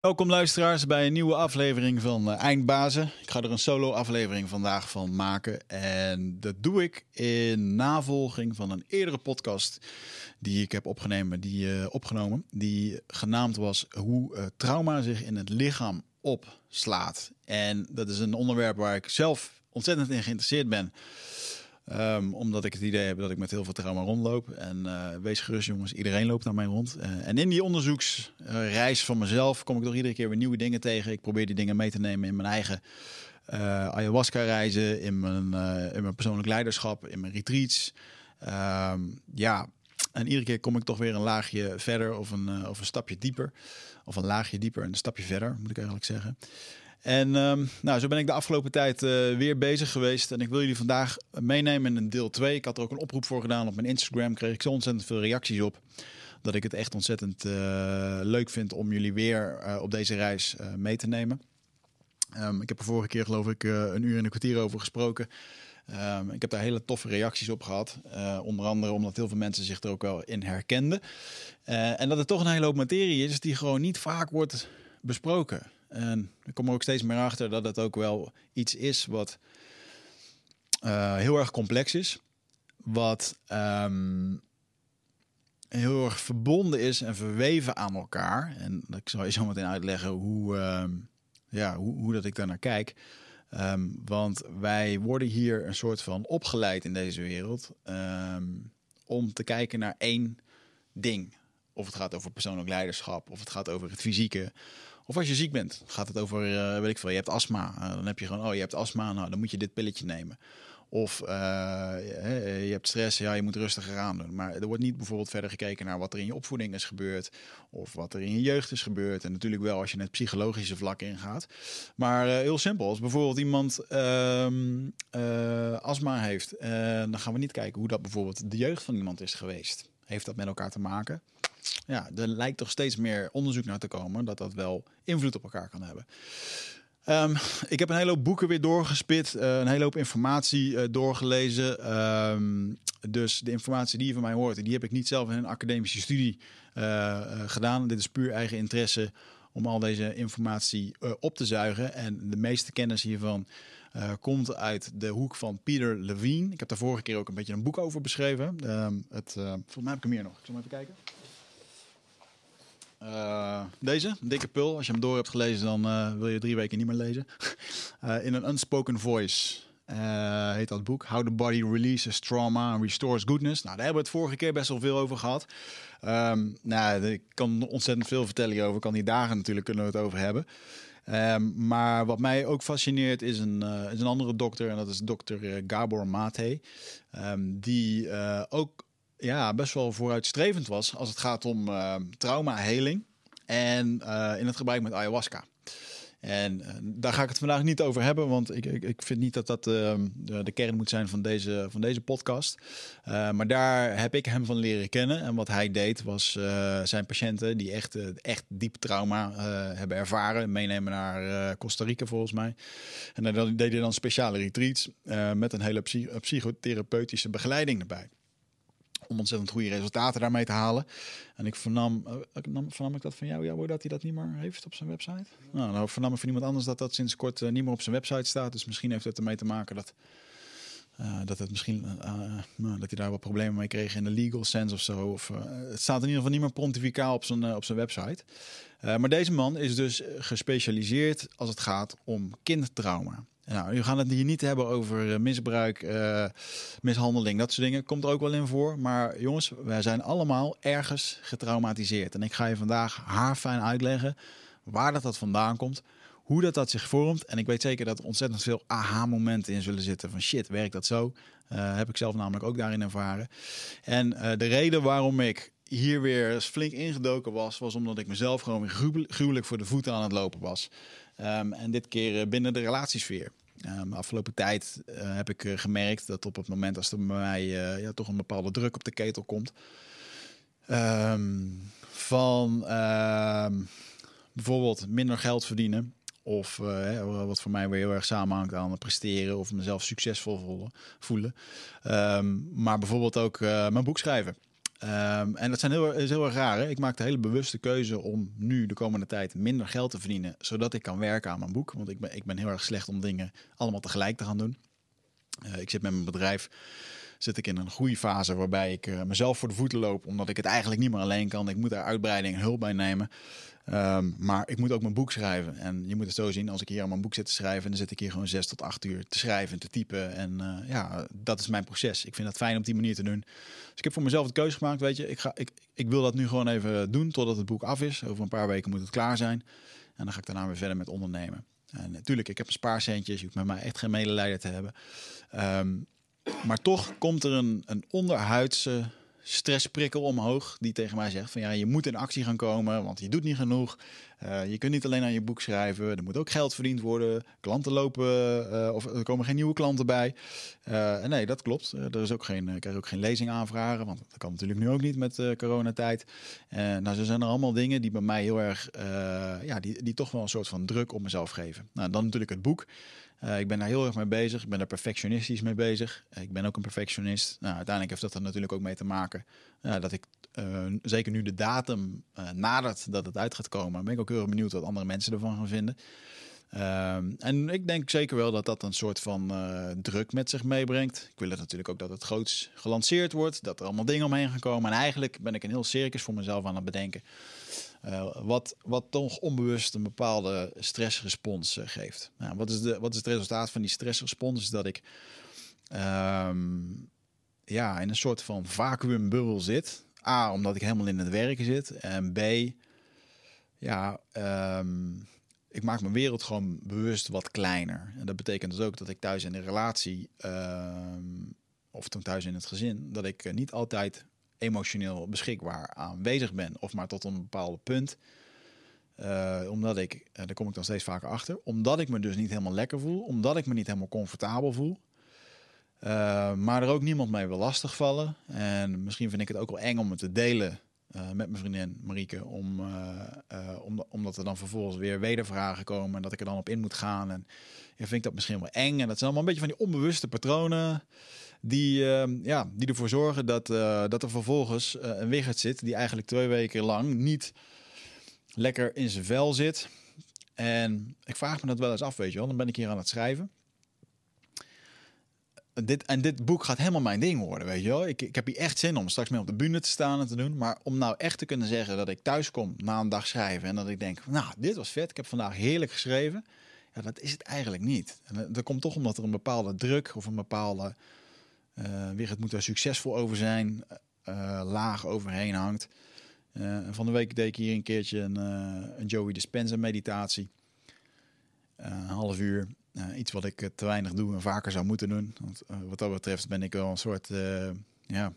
Welkom luisteraars bij een nieuwe aflevering van uh, Eindbazen. Ik ga er een solo aflevering vandaag van maken. En dat doe ik in navolging van een eerdere podcast die ik heb opgenomen. Die, uh, opgenomen, die genaamd was Hoe uh, trauma zich in het lichaam opslaat. En dat is een onderwerp waar ik zelf ontzettend in geïnteresseerd ben. Um, omdat ik het idee heb dat ik met heel veel trauma rondloop. En uh, wees gerust jongens, iedereen loopt naar mij rond. Uh, en in die onderzoeksreis van mezelf kom ik toch iedere keer weer nieuwe dingen tegen. Ik probeer die dingen mee te nemen in mijn eigen uh, ayahuasca reizen, in mijn, in mijn persoonlijk leiderschap, in mijn retreats. Um, ja, en iedere keer kom ik toch weer een laagje verder of een, of een stapje dieper. Of een laagje dieper en een stapje verder, moet ik eigenlijk zeggen. En um, nou, zo ben ik de afgelopen tijd uh, weer bezig geweest. En ik wil jullie vandaag meenemen in een deel 2. Ik had er ook een oproep voor gedaan op mijn Instagram. Kreeg ik zo ontzettend veel reacties op. Dat ik het echt ontzettend uh, leuk vind om jullie weer op deze reis mee te nemen. Um, ik heb er vorige keer geloof ik een uur en een kwartier over gesproken. Um, ik heb daar hele toffe reacties op gehad. onder andere omdat heel veel mensen zich er ook wel in herkenden. en dat het toch een hele hoop materie is die gewoon niet vaak wordt besproken. En ik kom er ook steeds meer achter dat het ook wel iets is wat uh, heel erg complex is. Wat um, heel erg verbonden is en verweven aan elkaar. En ik zal je zo meteen uitleggen hoe, um, ja, hoe, hoe dat ik daar naar kijk. Um, want wij worden hier een soort van opgeleid in deze wereld om te kijken naar één ding. Of het gaat over persoonlijk leiderschap, of het gaat over het fysieke, of als je ziek bent, gaat het over, uh, weet ik veel, je hebt astma. Uh, dan heb je gewoon, oh, je hebt astma, nou, dan moet je dit pilletje nemen. Of uh, je hebt stress, ja, je moet rustiger aan doen. Maar er wordt niet bijvoorbeeld verder gekeken naar wat er in je opvoeding is gebeurd. Of wat er in je jeugd is gebeurd. En natuurlijk wel als je net psychologische vlak ingaat. Maar heel simpel, als bijvoorbeeld iemand ehm, astma heeft. dan gaan we niet kijken hoe dat bijvoorbeeld de jeugd van iemand is geweest. Heeft dat met elkaar te maken? Ja, er lijkt toch steeds meer onderzoek naar te komen dat dat wel invloed op elkaar kan hebben. Um, ik heb een hele hoop boeken weer doorgespit, uh, een hele hoop informatie uh, doorgelezen. Um, dus de informatie die je van mij hoort, die heb ik niet zelf in een academische studie uh, gedaan. Dit is puur eigen interesse om al deze informatie op te zuigen. En de meeste kennis hiervan komt uit de hoek van Peter Levine. Ik heb daar vorige keer ook een beetje een boek over beschreven. Um, het, volgens mij heb ik hem hier nog. Ik zal even kijken. Uh, deze, dikke pul. Als je hem door hebt gelezen, dan uh, wil je drie weken niet meer lezen. uh, in een unspoken voice heet dat boek. How the body releases trauma and restores goodness. Nou, daar hebben we het vorige keer best wel veel over gehad. Um, nou, ik kan ontzettend veel vertellen hierover. Kan die dagen natuurlijk kunnen we het over hebben. Um, maar wat mij ook fascineert is een, is een andere dokter. En dat is dokter Gabor Mate. Um, die ook ja, best wel vooruitstrevend was als het gaat om uh, traumaheling en uh, in het gebruik met ayahuasca. En uh, daar ga ik het vandaag niet over hebben, want ik, ik, ik vind niet dat dat de, de, kern moet zijn van deze, van deze podcast. maar daar heb ik hem van leren kennen. En wat hij deed was zijn patiënten die echt, echt diep trauma hebben ervaren, meenemen naar Costa Rica volgens mij. En dan deed hij dan speciale retreats met een hele psy psychotherapeutische begeleiding erbij om ontzettend goede resultaten daarmee te halen. En ik vernam, uh, vernam ik dat van jou, ja, dat hij dat niet meer heeft op zijn website. Nou, nou vernam ik van iemand anders dat dat sinds kort uh, niet meer op zijn website staat. Dus misschien heeft het ermee te maken dat, uh, dat het misschien nou, dat hij daar wat problemen mee kreeg in de legal sense of zo. Of, het staat in ieder geval niet meer pontificaal op zijn, op zijn website. maar deze man is dus gespecialiseerd als het gaat om kindtrauma. Nou, we gaan het hier niet hebben over eh, misbruik, uh, mishandeling, dat soort dingen. Komt er ook wel in voor. Maar jongens, wij zijn allemaal ergens getraumatiseerd. En ik ga je vandaag haarfijn uitleggen waar dat, dat vandaan komt. Hoe dat, dat zich vormt. En ik weet zeker dat er ontzettend veel aha-momenten in zullen zitten. Van shit, werkt dat zo? Uh, heb ik zelf namelijk ook daarin ervaren. En de reden waarom ik hier weer flink ingedoken was, was omdat ik mezelf gewoon weer gruwelijk voor de voeten aan het lopen was. Um, en dit keer binnen de relatiesfeer. Um, de afgelopen tijd uh, heb ik uh, gemerkt dat op het moment als er bij mij uh, ja, toch een bepaalde druk op de ketel komt. Um, van ehm, bijvoorbeeld minder geld verdienen. Of wat voor mij weer heel erg samenhangt aan presteren of mezelf succesvol voelen. maar bijvoorbeeld ook mijn boek schrijven. Ehm, en dat zijn heel, is heel erg raar. Hè? Ik maak de hele bewuste keuze om nu de komende tijd minder geld te verdienen, zodat ik kan werken aan mijn boek. Want ik ben, ik ben heel erg slecht om dingen allemaal tegelijk te gaan doen. Uh, ik zit met mijn bedrijf zit ik in een groeifase waarbij ik uh, mezelf voor de voeten loop, omdat ik het eigenlijk niet meer alleen kan. Ik moet daar uitbreiding en hulp bij nemen. Um, maar ik moet ook mijn boek schrijven. En je moet het zo zien, als ik hier aan mijn boek zit te schrijven, dan zit ik hier gewoon zes tot acht uur te schrijven en te typen. En uh, ja, dat is mijn proces. Ik vind het fijn om die manier te doen. Dus ik heb voor mezelf de keuze gemaakt, weet je, ik, ga, ik, ik wil dat nu gewoon even doen totdat het boek af is. Over een paar weken moet het klaar zijn. En dan ga ik daarna weer verder met ondernemen. En natuurlijk, ik heb een spaarcentjes. Je hoeft met mij echt geen medelijden te hebben. Um, maar toch komt er een, een onderhuidse stressprikkel omhoog die tegen mij zegt van ja, je moet in actie gaan komen, want je doet niet genoeg. Uh, je kunt niet alleen aan je boek schrijven, er moet ook geld verdiend worden. Klanten lopen uh, of er komen geen nieuwe klanten bij. Uh, nee, dat klopt. er is ook geen, krijg ook geen lezing aanvragen, want dat kan natuurlijk nu ook niet met coronatijd. nou, zo zijn er allemaal dingen die bij mij heel erg, ja, die, die toch wel een soort van druk op mezelf geven. Nou, dan natuurlijk het boek. Ik ben daar heel erg mee bezig. Ik ben daar perfectionistisch mee bezig. Ik ben ook een perfectionist. Nou, uiteindelijk heeft dat er natuurlijk ook mee te maken dat ik zeker nu de datum nadert dat het uit gaat komen, ben ik ook heel benieuwd wat andere mensen ervan gaan vinden. Ehm, en ik denk zeker wel dat dat een soort van druk met zich meebrengt. Ik wil het natuurlijk ook dat het groots gelanceerd wordt, dat er allemaal dingen omheen gaan komen. En eigenlijk ben ik een heel circus voor mezelf aan het bedenken. Uh, wat, wat toch onbewust een bepaalde stressrespons uh, geeft. Nou, wat, is de, wat is het resultaat van die stressrespons? Is dat ik um, ja, in een soort van vacuümbubbel zit. A, omdat ik helemaal in het werken zit. En B, ja, um, ik maak mijn wereld gewoon bewust wat kleiner. En dat betekent dus ook dat ik thuis in een relatie, um, of toen thuis in het gezin, dat ik uh, niet altijd emotioneel beschikbaar aanwezig ben, of maar tot een bepaald punt. Uh, omdat ik, uh, daar kom ik dan steeds vaker achter, omdat ik me dus niet helemaal lekker voel, omdat ik me niet helemaal comfortabel voel. Uh, maar er ook niemand mee wil lastigvallen. En misschien vind ik het ook wel eng om het te delen met mijn vriendin Marieke. Om, om, omdat er dan vervolgens weer wedervragen komen en dat ik er dan op in moet gaan. En ja, vind ik dat misschien wel eng. En dat zijn allemaal een beetje van die onbewuste patronen die, uh, ja, die ervoor zorgen dat, dat er vervolgens een Wigert zit die eigenlijk twee weken lang niet lekker in zijn vel zit. En ik vraag me dat wel eens af, weet je wel. Dan ben ik hier aan het schrijven. Dit, en dit boek gaat helemaal mijn ding worden, weet je wel. Ik, ik heb hier echt zin om straks mee op de bühne te staan en te doen. Maar om nou echt te kunnen zeggen dat ik thuis kom na een dag schrijven... en dat ik denk, nou, dit was vet. Ik heb vandaag heerlijk geschreven. Ja, dat is het eigenlijk niet. En dat komt toch omdat er een bepaalde druk of een bepaalde uh, weer het moet er succesvol over zijn, uh, laag overheen hangt. Van de week deed ik hier een keertje een, een Joey Dispenza meditatie. een half uur. Iets wat ik te weinig doe en vaker zou moeten doen. Want wat dat betreft ben ik wel een soort, ja,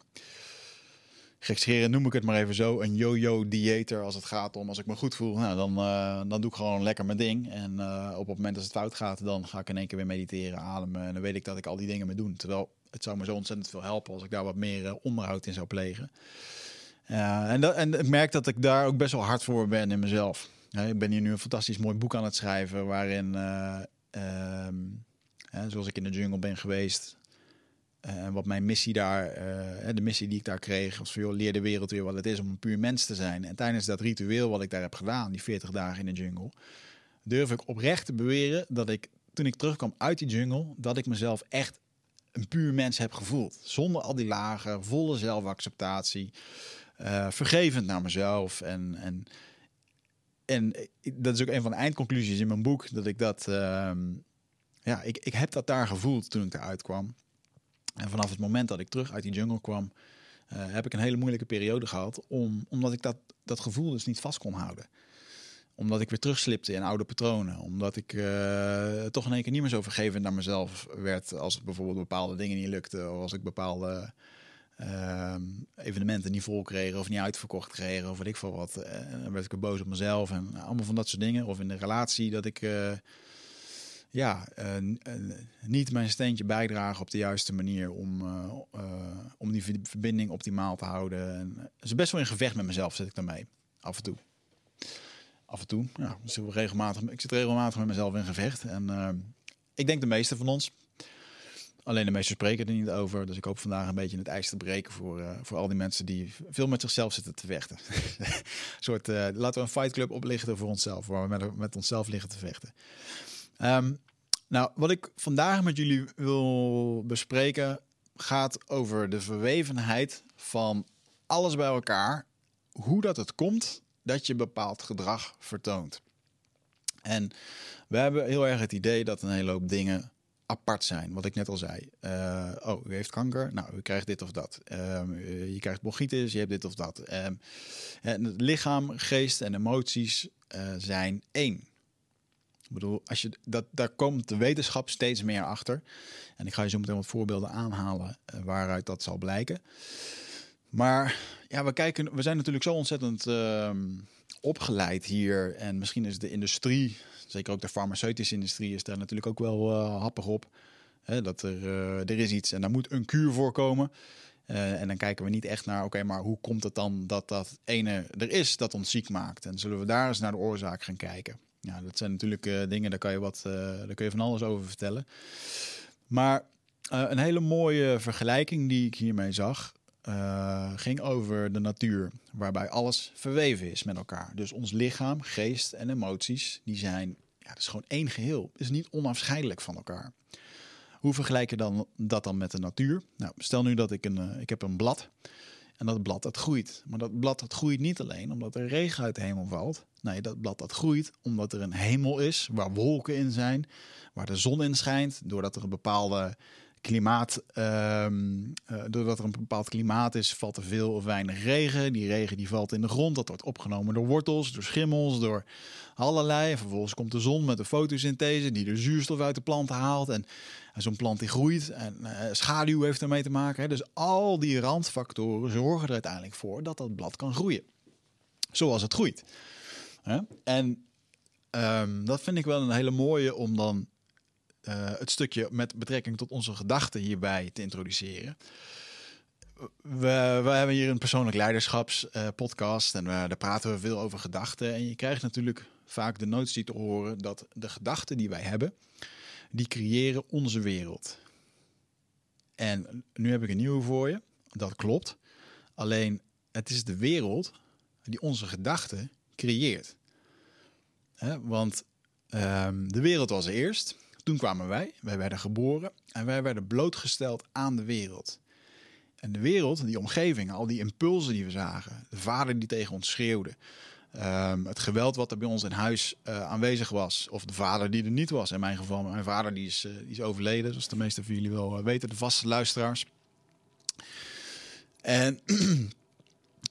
gekscheren noem ik het maar even zo, een yo-yo dieter als het gaat om als ik me goed voel, nou, dan, uh, dan doe ik gewoon lekker mijn ding. En uh, op het moment dat het fout gaat, dan ga ik in één keer weer mediteren, ademen en dan weet ik dat ik al die dingen mee doen. Terwijl het zou me zo ontzettend veel helpen als ik daar wat meer uh, onderhoud in zou plegen. en, en ik merk dat ik daar ook best wel hard voor ben in mezelf. ik ben hier nu een fantastisch mooi boek aan het schrijven waarin, ehm, zoals ik in de jungle ben geweest, en uh, wat mijn missie daar, uh, de missie die ik daar kreeg, was van leer de wereld weer wat het is om een puur mens te zijn. En tijdens dat ritueel wat ik daar heb gedaan, die 40 dagen in de jungle, durf ik oprecht te beweren dat ik, toen ik terugkwam uit die jungle, dat ik mezelf echt een puur mens heb gevoeld. Zonder al die lagen, volle zelfacceptatie, uh, vergevend naar mezelf. En, en, en dat is ook een van de eindconclusies in mijn boek, dat ik dat, ehm, ja, ik, ik heb dat daar gevoeld toen ik eruit kwam. En vanaf het moment dat ik terug uit die jungle kwam, uh, heb ik een hele moeilijke periode gehad. Om, omdat ik dat, dat gevoel dus niet vast kon houden. Omdat ik weer terugslipte in oude patronen. Omdat ik uh, toch in één keer niet meer zo vergevend naar mezelf werd. Als bijvoorbeeld bepaalde dingen niet lukten. Of als ik bepaalde evenementen niet vol kreeg. Of niet uitverkocht kreeg. Of weet ik veel wat. dan werd ik boos op mezelf. En allemaal van dat soort dingen. Of in de relatie dat ik ja, uh, niet mijn steentje bijdragen op de juiste manier om, om die verbinding optimaal te houden. En het is best wel in gevecht met mezelf, zit ik daarmee. Af en toe. Af en toe, ja. Zit regelmatig, ik zit regelmatig met mezelf in gevecht. En ik denk de meeste van ons. Alleen de meesten spreken er niet over. Dus ik hoop vandaag een beetje het ijs te breken voor, uh, voor al die mensen die veel met zichzelf zitten te vechten. een soort, uh, laten we een fight club oplichten voor onszelf, waar we met, met onszelf liggen te vechten. Um, nou, wat ik vandaag met jullie wil bespreken gaat over de verwevenheid van alles bij elkaar. Hoe dat het komt dat je bepaald gedrag vertoont. En we hebben heel erg het idee dat een hele hoop dingen apart zijn. Wat ik net al zei. Uh, oh, u heeft kanker. Nou, u krijgt dit of dat. Um, je krijgt bronchitis. Je hebt dit of dat. Um, het lichaam, geest en emoties uh, zijn één. Ik bedoel, als je, dat, daar komt de wetenschap steeds meer achter. En ik ga je zo meteen wat voorbeelden aanhalen waaruit dat zal blijken. Maar ja, we, kijken, we zijn natuurlijk zo ontzettend ehm, opgeleid hier. En misschien is de industrie zeker ook de farmaceutische industrie is daar natuurlijk ook wel uh, happig op. Dat er, uh, er is iets en daar moet een kuur voor komen. Uh, en dan kijken we niet echt naar, oké, maar hoe komt het dan dat dat ene er is dat ons ziek maakt? En zullen we daar eens naar de oorzaak gaan kijken? Ja, dat zijn natuurlijk dingen, daar kan je, wat, daar kun je van alles over vertellen. Maar een hele mooie vergelijking die ik hiermee zag, uh, ging over de natuur, waarbij alles verweven is met elkaar. Dus ons lichaam, geest en emoties, die zijn, ja, dat is gewoon één geheel. is niet onafscheidelijk van elkaar. Hoe vergelijk je dan dat dan met de natuur? Nou, stel nu dat ik een, uh, ik heb een blad en dat blad dat groeit. Maar dat blad dat groeit niet alleen omdat er regen uit de hemel valt. Nee, dat blad dat groeit omdat er een hemel is waar wolken in zijn, waar de zon in schijnt, doordat er een bepaalde klimaat, um, uh, doordat er een bepaald klimaat is, valt er veel of weinig regen. Die regen die valt in de grond, dat wordt opgenomen door wortels, door schimmels, door allerlei. En vervolgens komt de zon met de fotosynthese die de zuurstof uit de plant haalt. En, en zo'n plant die groeit en uh, schaduw heeft ermee te maken. Dus al die randfactoren zorgen er uiteindelijk voor dat dat blad kan groeien. Zoals het groeit. Hè? En um, dat vind ik wel een hele mooie om dan het stukje met betrekking tot onze gedachten hierbij te introduceren. We, we hebben hier een persoonlijk leiderschapspodcast uh, en we, daar praten we veel over gedachten. En je krijgt natuurlijk vaak de notie te horen dat de gedachten die wij hebben, die creëren onze wereld. En nu heb ik een nieuwe voor je. Dat klopt. Alleen het is de wereld die onze gedachten creëert. Want um, de wereld was eerst. Toen kwamen wij, wij werden geboren en wij werden blootgesteld aan de wereld. En de wereld, die omgeving, al die impulsen die we zagen, de vader die tegen ons schreeuwde, um, het geweld wat er bij ons in huis uh, aanwezig was, of de vader die er niet was. In mijn geval, mijn vader die is, uh, die is overleden, zoals de meeste van jullie wel uh, weten, de vaste luisteraars. En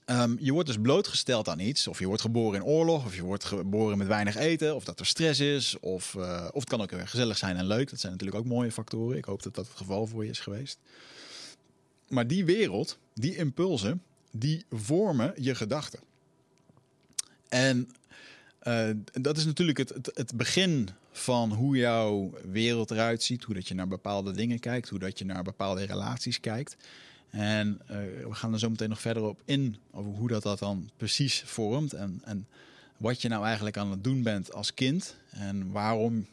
Um, je wordt dus blootgesteld aan iets. Of je wordt geboren in oorlog. Of je wordt geboren met weinig eten. Of dat er stress is. Of, uh, of het kan ook weer gezellig zijn en leuk. Dat zijn natuurlijk ook mooie factoren. Ik hoop dat dat het geval voor je is geweest. Maar die wereld, die impulsen, die vormen je gedachten. En uh, dat is natuurlijk het, het, het, begin van hoe jouw wereld eruit ziet. Hoe dat je naar bepaalde dingen kijkt. Hoe dat je naar bepaalde relaties kijkt. En uh, we gaan er zo meteen nog verder op in over hoe dat, dat dan precies vormt. En, en wat je nou eigenlijk aan het doen bent als kind. En waarom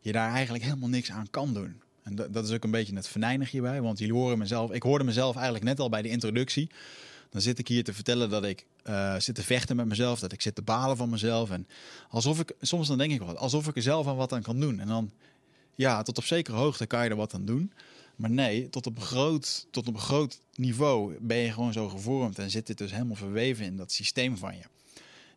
je daar eigenlijk helemaal niks aan kan doen. En dat, is ook een beetje het venijnig hierbij. Want jullie horen mezelf. Ik hoorde mezelf eigenlijk net al bij de introductie. Dan zit ik hier te vertellen dat ik uh, zit te vechten met mezelf. Dat ik zit te balen van mezelf. En alsof ik, soms dan denk ik wel, alsof ik er zelf aan wat aan kan doen. En dan, ja, tot op zekere hoogte kan je er wat aan doen. Maar nee, tot op, een groot, tot op een groot niveau ben je gewoon zo gevormd en zit dit dus helemaal verweven in dat systeem van je.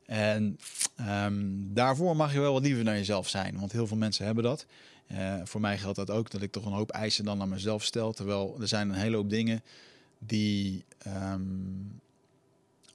En um, daarvoor mag je wel wat liever naar jezelf zijn, want heel veel mensen hebben dat. Uh, voor mij geldt dat ook, dat ik toch een hoop eisen dan naar mezelf stel. Terwijl er zijn een hele hoop dingen die um,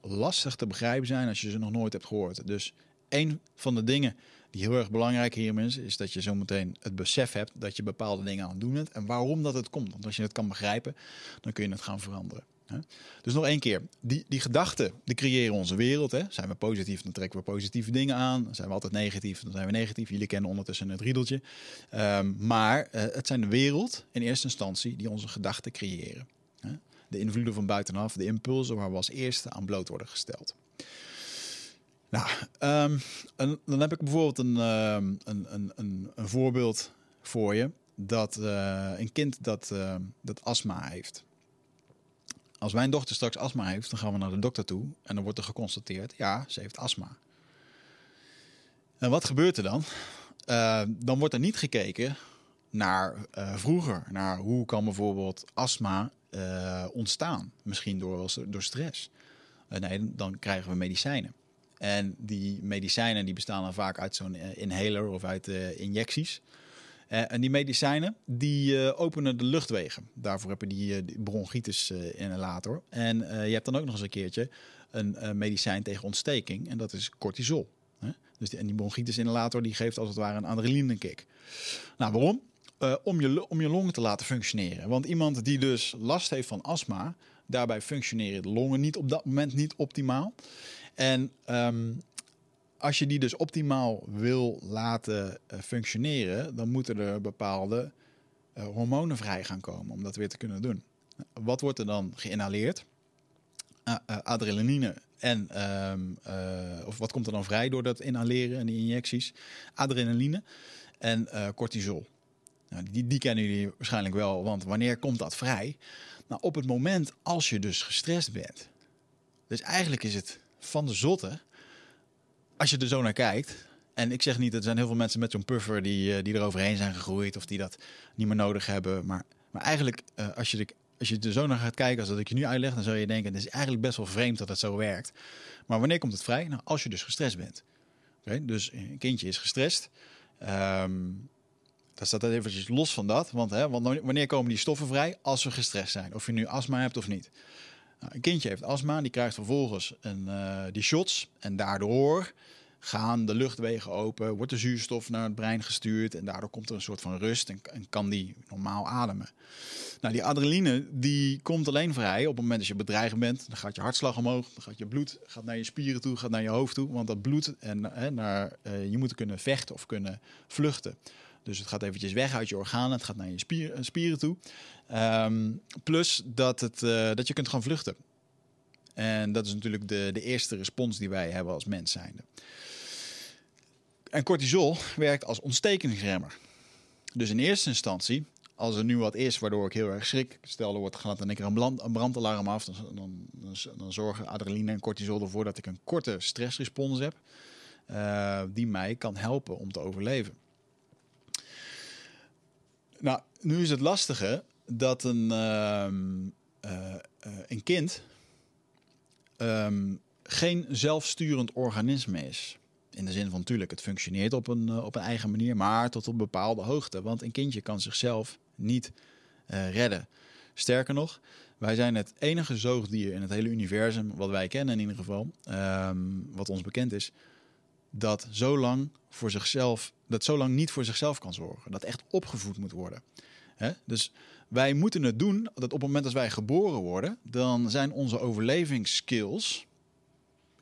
lastig te begrijpen zijn als je ze nog nooit hebt gehoord. Dus een van de dingen heel erg belangrijk hierin is, is dat je zometeen het besef hebt dat je bepaalde dingen aan het doen bent en waarom dat het komt. Want als je het kan begrijpen, dan kun je het gaan veranderen. Hè? Dus nog één keer, die, die gedachten, die creëren onze wereld. Hè? Zijn we positief, dan trekken we positieve dingen aan. Zijn we altijd negatief, dan zijn we negatief. Jullie kennen ondertussen het riedeltje. Um, maar uh, het zijn de wereld in eerste instantie die onze gedachten creëren. Hè? De invloeden van buitenaf, de impulsen waar we als eerste aan bloot worden gesteld. Nou, en dan heb ik bijvoorbeeld een, um, een, een, een, een, voorbeeld voor je. dat uh, een kind dat, uh, dat astma heeft. Als mijn dochter straks astma heeft, dan gaan we naar de dokter toe en dan wordt er geconstateerd, ja, ze heeft astma. En wat gebeurt er dan? Dan wordt er niet gekeken naar vroeger, naar hoe kan bijvoorbeeld astma ontstaan, misschien door, door stress. nee, dan krijgen we medicijnen. En die medicijnen die bestaan dan vaak uit zo'n inhaler of uit injecties. Uh, en die medicijnen die openen de luchtwegen. Daarvoor heb je die, die bronchitis inhalator. En je hebt dan ook nog eens een keertje een medicijn tegen ontsteking. En dat is cortisol. Hè? Dus die, en die bronchitis inhalator die geeft als het ware een adrenaline kick. Nou, waarom? om, je, om je longen te laten functioneren. Want iemand die dus last heeft van astma, daarbij functioneren de longen niet op dat moment niet optimaal. En um, als je die dus optimaal wil laten uh, functioneren, dan moeten er bepaalde uh, hormonen vrij gaan komen om dat weer te kunnen doen. Wat wordt er dan geïnhaleerd? Uh, adrenaline en um, of wat komt er dan vrij door dat inhaleren en die injecties? Adrenaline en cortisol. Nou, die, die kennen jullie waarschijnlijk wel, want wanneer komt dat vrij? Nou, op het moment als je dus gestrest bent. Dus eigenlijk is het van de zotte als je er zo naar kijkt. En ik zeg niet, er zijn heel veel mensen met zo'n puffer die, uh, die er overheen zijn gegroeid of die dat niet meer nodig hebben. Maar, maar eigenlijk, uh, als, je de, als je er zo naar gaat kijken, als dat ik je nu uitleg, dan zou je denken: het is eigenlijk best wel vreemd dat het zo werkt. Maar wanneer komt het vrij? Nou, als je dus gestrest bent. Dus een kindje is gestrest. Um, dan staat dat eventjes los van dat. Want, hè, want wanneer komen die stoffen vrij? Als we gestrest zijn. Of je nu astma hebt of niet. Nou, een kindje heeft astma, die krijgt vervolgens een, uh, die shots. En daardoor gaan de luchtwegen open, wordt de zuurstof naar het brein gestuurd. En daardoor komt er een soort van rust en, kan die normaal ademen. Nou, die adrenaline die komt alleen vrij op het moment dat je bedreigd bent. Dan gaat je hartslag omhoog, dan gaat je bloed gaat naar je spieren toe, gaat naar je hoofd toe. Want dat bloed en hè, naar, uh, je moet kunnen vechten of kunnen vluchten. Dus het gaat eventjes weg uit je organen, het gaat naar je spier, eh, spieren toe. Um, plus dat, het, uh, dat je kunt gaan vluchten. En dat is natuurlijk de, de eerste respons die wij hebben als mens zijnde. En cortisol werkt als ontstekingsremmer. Dus in eerste instantie, als er nu wat is waardoor ik heel erg schrik, stel er wordt gaat dan een keer een, brandalarm af, dan, dan, dan, zorgen adrenaline en cortisol ervoor dat ik een korte stressrespons heb, uh, die mij kan helpen om te overleven. Nou, nu is het lastige dat een, uh, uh, een kind um, geen zelfsturend organisme is. In de zin van, natuurlijk, het functioneert op een, op een eigen manier, maar tot op bepaalde hoogte. Want een kindje kan zichzelf niet redden. Sterker nog, wij zijn het enige zoogdier in het hele universum, wat wij kennen in ieder geval, um, wat ons bekend is, dat zo lang voor zichzelf, dat zo lang niet voor zichzelf kan zorgen. Dat echt opgevoed moet worden. He? Dus wij moeten het doen dat op het moment dat wij geboren worden, dan zijn onze overlevingsskills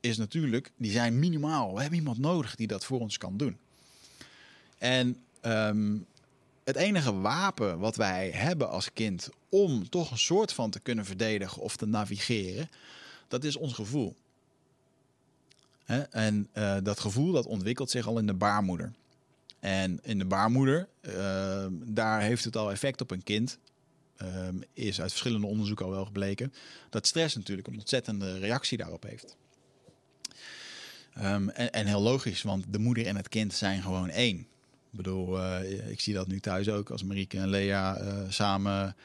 is natuurlijk, die zijn minimaal. We hebben iemand nodig die dat voor ons kan doen. En um, het enige wapen wat wij hebben als kind om toch een soort van te kunnen verdedigen of te navigeren, dat is ons gevoel. En uh, dat gevoel dat ontwikkelt zich al in de baarmoeder. En in de baarmoeder, uh, daar heeft het al effect op een kind. Uh, is uit verschillende onderzoeken al wel gebleken. Dat stress natuurlijk een ontzettende reactie daarop heeft. Um, en, heel logisch, want de moeder en het kind zijn gewoon één. Ik bedoel, uh, ik zie dat nu thuis ook. Als Marieke en Lea samen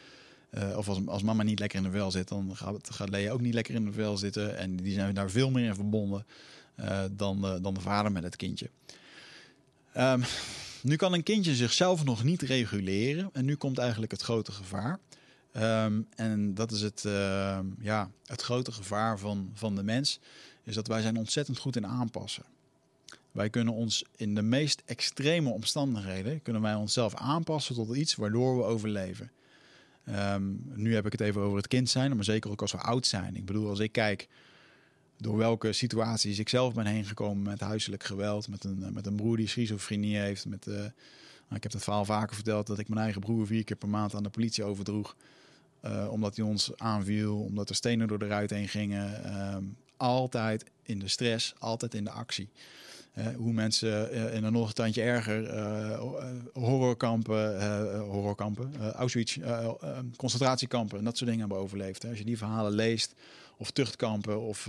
uh, of als, als mama niet lekker in de vel zit, dan gaat, gaat Lea ook niet lekker in de vel zitten. En die zijn daar veel meer in verbonden dan, dan de vader met het kindje. Um, nu kan een kindje zichzelf nog niet reguleren. En nu komt eigenlijk het grote gevaar. Um, en dat is het, uh, ja, het grote gevaar van, van de mens. Is dat wij zijn ontzettend goed in aanpassen. Wij kunnen ons in de meest extreme omstandigheden... kunnen wij onszelf aanpassen tot iets waardoor we overleven. Nu heb ik het even over het kind zijn, maar zeker ook als we oud zijn. Ik bedoel, als ik kijk door welke situaties ik zelf ben heen gekomen met huiselijk geweld, met een, met een broer die schizofrenie heeft. Met, uh, ik heb het verhaal vaker verteld dat ik mijn eigen broer vier keer per maand aan de politie overdroeg. Uh, omdat hij ons aanviel, omdat er stenen door de ruit heen gingen. Uh, altijd in de stress, altijd in de actie. hoe mensen in een nog een tandje erger horrorkampen, horrorkampen Auschwitz, concentratiekampen en dat soort dingen hebben overleefd. Als je die verhalen leest, of tuchtkampen of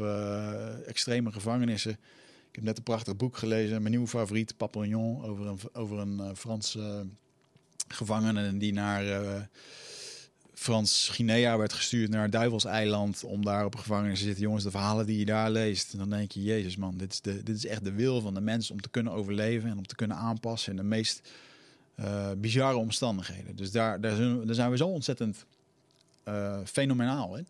extreme gevangenissen. Ik heb net een prachtig boek gelezen, mijn nieuwe favoriet, Papillon, over een, over een Franse gevangene die naar Frans Guinea werd gestuurd naar Duivelseiland om daar op een gevangenis te zitten. Jongens, de verhalen die je daar leest, dan denk je, jezus man, dit is, de, dit is echt de wil van de mens om te kunnen overleven en om te kunnen aanpassen in de meest uh, bizarre omstandigheden. Dus daar, daar, zijn, daar zijn we zo ontzettend uh, fenomenaal in.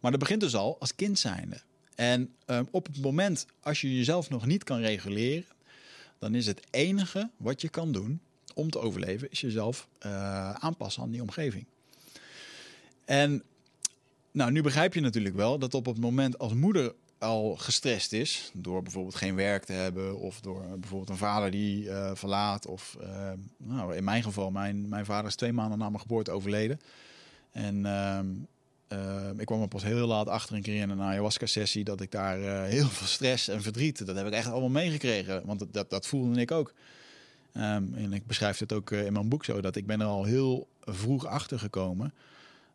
Maar dat begint dus al als kind zijnde. En um, op het moment als je jezelf nog niet kan reguleren, dan is het enige wat je kan doen om te overleven, is jezelf uh, aanpassen aan die omgeving. En nou, nu begrijp je natuurlijk wel dat op het moment als moeder al gestrest is door bijvoorbeeld geen werk te hebben of door bijvoorbeeld een vader die uh, verlaat of uh, nou, in mijn geval mijn, mijn vader is twee maanden na mijn geboorte overleden en uh, ik kwam er pas heel laat achter een keer in een ayahuasca sessie dat ik daar heel veel stress en verdriet dat heb ik echt allemaal meegekregen want dat, dat voelde ik ook um, en ik beschrijf het ook in mijn boek zo dat ik ben er al heel vroeg achter gekomen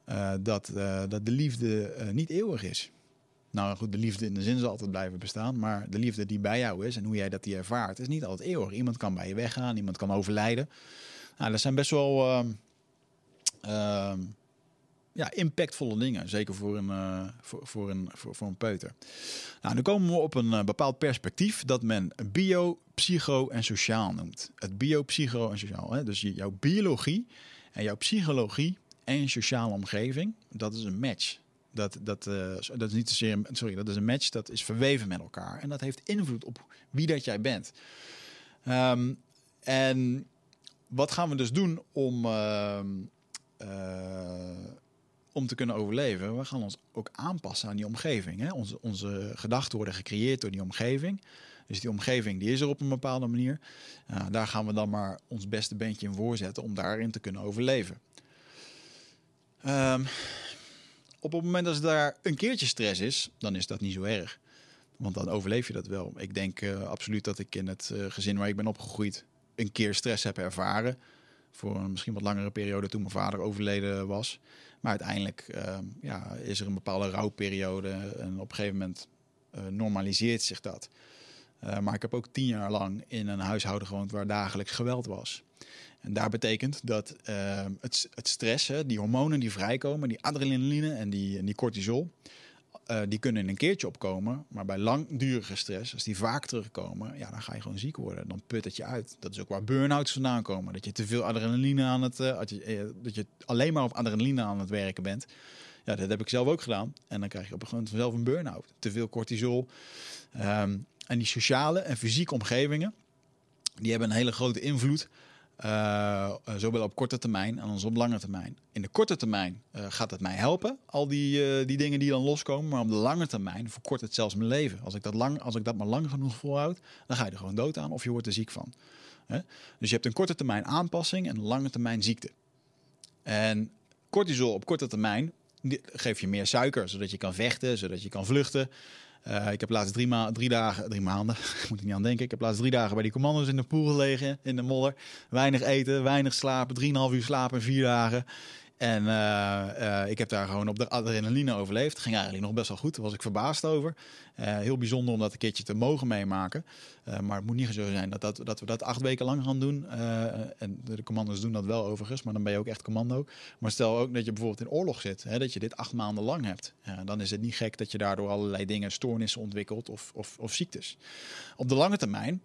uh, dat, dat de liefde niet eeuwig is. Nou goed, de liefde in de zin zal altijd blijven bestaan, maar de liefde die bij jou is en hoe jij dat die ervaart, is niet altijd eeuwig. Iemand kan bij je weggaan, iemand kan overlijden. Nou, dat zijn best wel ehm, ehm, ja, impactvolle dingen, zeker voor een, voor, voor, een, voor, voor, een peuter. Nou, nu komen we op een bepaald perspectief dat men bio, psycho en sociaal noemt. Het bio, psycho en sociaal. Hè? Dus jouw biologie en jouw psychologie en sociale omgeving, dat is een match. Dat, dat, uh, dat is niet sorry, dat is een match, dat is verweven met elkaar. En dat heeft invloed op wie dat jij bent. Um, en wat gaan we dus doen om, uh, om te kunnen overleven? We gaan ons ook aanpassen aan die omgeving. Hè? Onze, onze gedachten worden gecreëerd door die omgeving. Dus die omgeving die is er op een bepaalde manier. daar gaan we dan maar ons beste beentje in voorzetten om daarin te kunnen overleven. Um, op het moment dat er daar een keertje stress is, dan is dat niet zo erg. Want dan overleef je dat wel. Ik denk uh, absoluut dat ik in het uh, gezin waar ik ben opgegroeid een keer stress heb ervaren. Voor een misschien wat langere periode toen mijn vader overleden was. Maar uiteindelijk uh, ja, is er een bepaalde rouwperiode. En op een gegeven moment uh, normaliseert zich dat. maar ik heb ook tien jaar lang in een huishouden gewoond waar dagelijks geweld was. En daar betekent dat uh, het, het stress, die hormonen die vrijkomen, die adrenaline en die, en die cortisol, uh, die kunnen in een keertje opkomen. Maar bij langdurige stress, als die vaak terugkomen, ja, dan ga je gewoon ziek worden. Dan put het je uit. Dat is ook waar burn-outs vandaan komen. Dat je te veel adrenaline aan het, uh, dat, je, dat je alleen maar op adrenaline aan het werken bent. Ja, dat heb ik zelf ook gedaan. En dan krijg je op een gegeven moment zelf een burn-out. Te veel cortisol. Um, en die sociale en fysieke omgevingen, die hebben een hele grote invloed uh, zowel op korte termijn als op lange termijn. In de korte termijn uh, gaat het mij helpen, al die, uh, die dingen die dan loskomen. Maar op de lange termijn verkort het zelfs mijn leven. Als ik dat, lang, als ik dat maar lang genoeg volhoud, dan ga je er gewoon dood aan of je wordt er ziek van. Dus je hebt een korte termijn aanpassing en een lange termijn ziekte. En cortisol op korte termijn geeft je meer suiker, zodat je kan vechten, zodat je kan vluchten. Uh, ik heb laatst drie, ma drie dagen, drie maanden, moet ik niet aan denken. Ik heb laatst drie dagen bij die commando's in de pool gelegen, in de modder. Weinig eten, weinig slapen, drieënhalf uur slapen, vier dagen. En uh, uh, ik heb daar gewoon op de adrenaline overleefd. Ging eigenlijk nog best wel goed. Daar was ik verbaasd over. Uh, heel bijzonder om dat een keertje te mogen meemaken. maar het moet niet zo zijn dat, dat, dat we dat acht weken lang gaan doen. en de commando's doen dat wel overigens, maar dan ben je ook echt commando. Maar stel ook dat je bijvoorbeeld in oorlog zit. Hè, dat je dit acht maanden lang hebt. dan is het niet gek dat je daardoor allerlei dingen, stoornissen ontwikkelt of, of, of ziektes. Op de lange termijn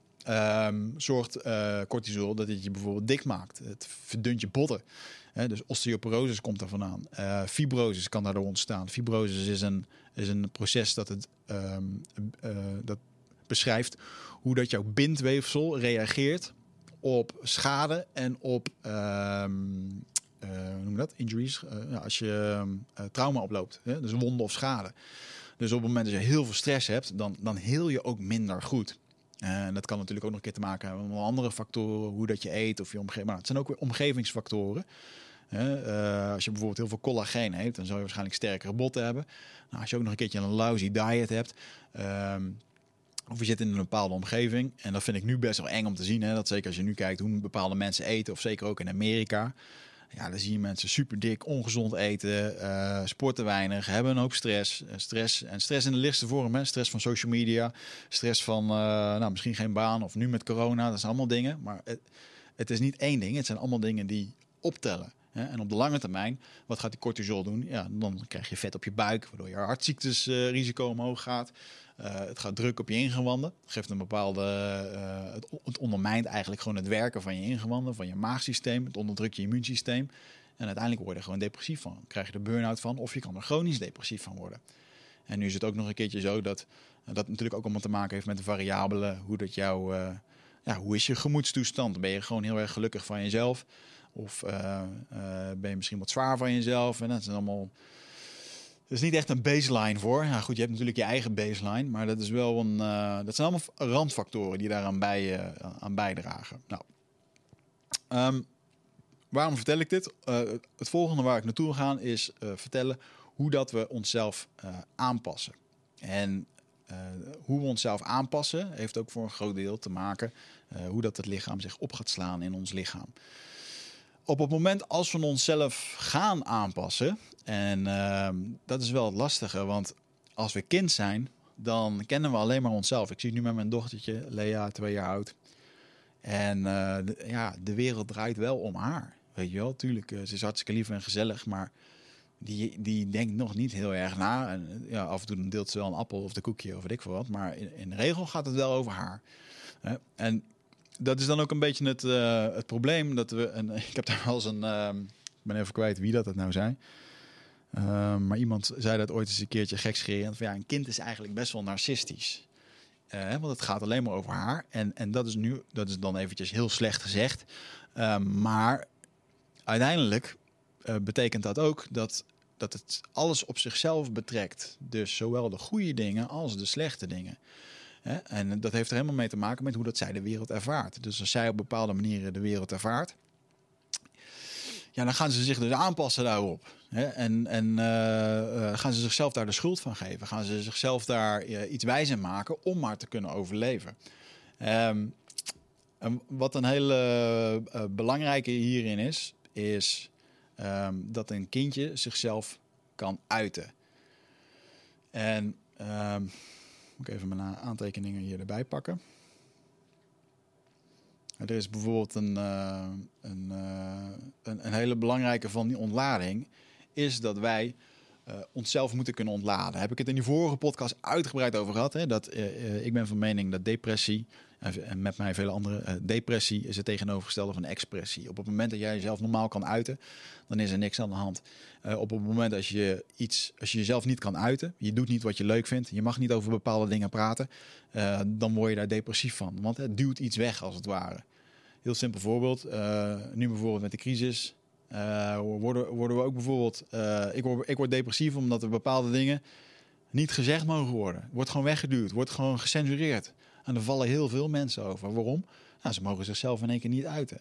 zorgt cortisol dat het je bijvoorbeeld dik maakt. Het verdunt je botten dus osteoporose komt er vandaan. Uh, kan daardoor ontstaan. Fibrosis is een, is een proces dat, het, um, uh, dat beschrijft hoe dat jouw bindweefsel reageert op schade en op um, hoe noem dat? injuries. Als je trauma oploopt, dus wonden of schade. Dus op het moment dat je heel veel stress hebt, dan, dan heel je ook minder goed. En dat kan natuurlijk ook nog een keer te maken hebben met andere factoren, hoe dat je eet of je omgeving. Maar het zijn ook weer omgevingsfactoren. Uh, als je bijvoorbeeld heel veel collageen heeft, dan zou je waarschijnlijk sterkere botten hebben. Nou, als je ook nog een keertje een lousy diet hebt, um, Of je zit in een bepaalde omgeving. En dat vind ik nu best wel eng om te zien. Hè? Dat zeker als je nu kijkt hoe bepaalde mensen eten. Of zeker ook in Amerika. Ja, dan zie je mensen super dik, ongezond eten, uh, sporten weinig, hebben een hoop stress. Uh, stress en stress in de lichtste vorm. Stress van social media, stress van uh, nou, misschien geen baan of nu met corona. Dat zijn allemaal dingen. Maar het, het is niet één ding. Het zijn allemaal dingen die optellen. En op de lange termijn, wat gaat die cortisol doen? Ja, dan krijg je vet op je buik, waardoor je hartziektesrisico omhoog gaat. Uh, het gaat druk op je ingewanden. Het geeft een bepaalde. Uh, het, het, ondermijnt eigenlijk gewoon het werken van je ingewanden, van je maagsysteem. Het onderdrukt je immuunsysteem. En uiteindelijk word je er gewoon depressief van. krijg je er burn-out van, of je kan er chronisch depressief van worden. En nu is het ook nog een keertje zo dat dat natuurlijk ook allemaal te maken heeft met de variabelen. Hoe dat jouw. Uh, ja, hoe is je gemoedstoestand? Ben je gewoon heel erg gelukkig van jezelf? Of ben je misschien wat zwaar van jezelf? En dat zijn allemaal er is niet echt een baseline voor. Ja, goed, je hebt natuurlijk je eigen baseline, maar dat is wel een. Uh, dat zijn allemaal randfactoren die daaraan bij, uh, aan bijdragen. Nou, um, waarom vertel ik dit? Uh, het volgende waar ik naartoe ga is vertellen hoe dat we onszelf aanpassen. En hoe we onszelf aanpassen heeft ook voor een groot deel te maken hoe dat het lichaam zich op gaat slaan in ons lichaam op het moment als we onszelf gaan aanpassen, en uh, dat is wel het lastige, want als we kind zijn, dan kennen we alleen maar onszelf. Ik zie nu met mijn dochtertje, Lea, twee jaar oud. En de, ja, de wereld draait wel om haar. Weet je wel, tuurlijk, uh, ze is hartstikke lief en gezellig, maar die, die denkt nog niet heel erg na. En ja, af en toe deelt ze wel een appel of de koekje of weet ik veel wat. Maar in, in de regel gaat het wel over haar. En dat is dan ook een beetje het, uh, het probleem. Dat we, ik heb daar wel eens een. Uh, ik ben even kwijt wie dat het nou zei. Uh, maar iemand zei dat ooit eens een keertje gekscherend. Van ja, een kind is eigenlijk best wel narcistisch. Uh, want het gaat alleen maar over haar. En, en dat is nu, dat is dan eventjes heel slecht gezegd. Ehm, maar uiteindelijk betekent dat ook dat, dat het alles op zichzelf betrekt. Dus zowel de goede dingen als de slechte dingen. En dat heeft er helemaal mee te maken met hoe dat zij de wereld ervaart. Dus als zij op bepaalde manieren de wereld ervaart, ja, dan gaan ze zich dus aanpassen daarop. En, en uh, gaan ze zichzelf daar de schuld van geven? Gaan ze zichzelf daar uh, iets wijs maken om maar te kunnen overleven? Um, en wat een hele belangrijke hierin is, is um, dat een kindje zichzelf kan uiten. En um, moet ik even mijn aantekeningen hier erbij pakken. Er is bijvoorbeeld een, uh, een, uh, een, een, hele belangrijke van die ontlading, is dat wij uh, onszelf moeten kunnen ontladen. Daar heb ik het in die vorige podcast uitgebreid over gehad. Hè? Dat, ik ben van mening dat depressie en met mij vele andere. Uh, depressie is het tegenovergestelde van expressie. Op het moment dat jij jezelf normaal kan uiten, dan is er niks aan de hand. Uh, op het moment als je iets, als je jezelf niet kan uiten, je doet niet wat je leuk vindt, je mag niet over bepaalde dingen praten, uh, dan word je daar depressief van. Want het duwt iets weg als het ware. Heel simpel voorbeeld. nu bijvoorbeeld met de crisis. worden, worden we ook bijvoorbeeld. ik, word, ik word depressief omdat er bepaalde dingen niet gezegd mogen worden. Wordt gewoon weggeduwd, wordt gewoon gecensureerd. En er vallen heel veel mensen over. Waarom? Nou, ze mogen zichzelf in één keer niet uiten.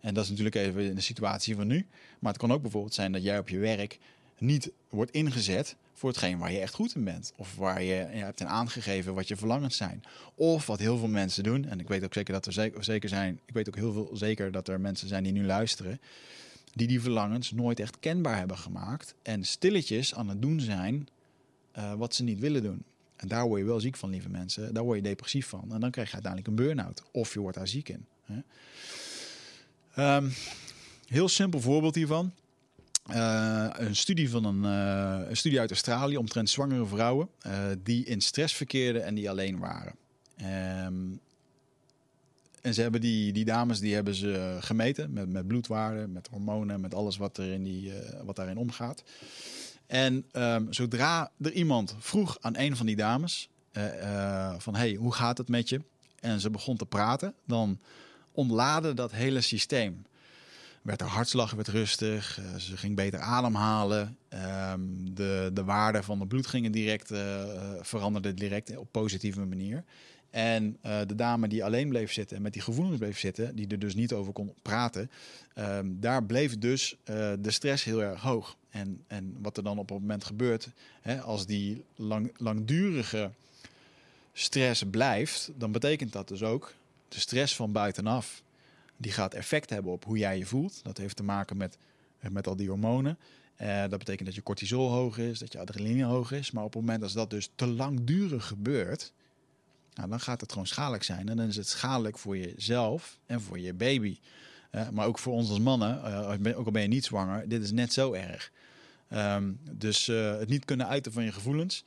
En dat is natuurlijk even in de situatie van nu. Maar het kan ook bijvoorbeeld zijn dat jij op je werk niet wordt ingezet voor hetgeen waar je echt goed in bent. Of waar je, hebt aangegeven wat je verlangens zijn. Of wat heel veel mensen doen. En ik weet ook zeker dat er zeker, zijn. Ik weet ook heel veel zeker dat er mensen zijn die nu luisteren. Die die verlangens nooit echt kenbaar hebben gemaakt. En stilletjes aan het doen zijn uh, wat ze niet willen doen. En daar word je wel ziek van, lieve mensen. Daar word je depressief van. En dan krijg je uiteindelijk een burn-out. Of je wordt daar ziek in. Um, heel simpel voorbeeld hiervan. Uh, een studie van een, uh, een, studie uit Australië omtrent zwangere vrouwen uh, die in stress verkeerden en die alleen waren. Um, en ze hebben die, die dames die hebben ze gemeten met, met bloedwaarden, met hormonen, met alles wat, er in die, wat daarin omgaat. En um, zodra er iemand vroeg aan een van die dames uh, uh, van hey, hoe gaat het met je? En ze begon te praten, dan ontlaadde dat hele systeem. Werd haar hartslag werd rustig, uh, ze ging beter ademhalen. Um, de, de waarde van het bloed gingen direct, veranderde direct op positieve manier. En uh, de dame die alleen bleef zitten en met die gevoelens bleef zitten, die er dus niet over kon praten, um, daar bleef dus uh, de stress heel erg hoog. En, en wat er dan op het moment gebeurt, hè, als die lang, langdurige stress blijft, dan betekent dat dus ook de stress van buitenaf. Die gaat effect hebben op hoe jij je voelt. Dat heeft te maken met, met al die hormonen. Dat betekent dat je cortisol hoog is, dat je adrenaline hoog is. Maar op het moment dat dat dus te langdurig gebeurt, nou, dan gaat het gewoon schadelijk zijn. En dan is het schadelijk voor jezelf en voor je baby. Uh, maar ook voor ons als mannen, uh, ook al ben je niet zwanger, dit is net zo erg. Um, dus het niet kunnen uiten van je gevoelens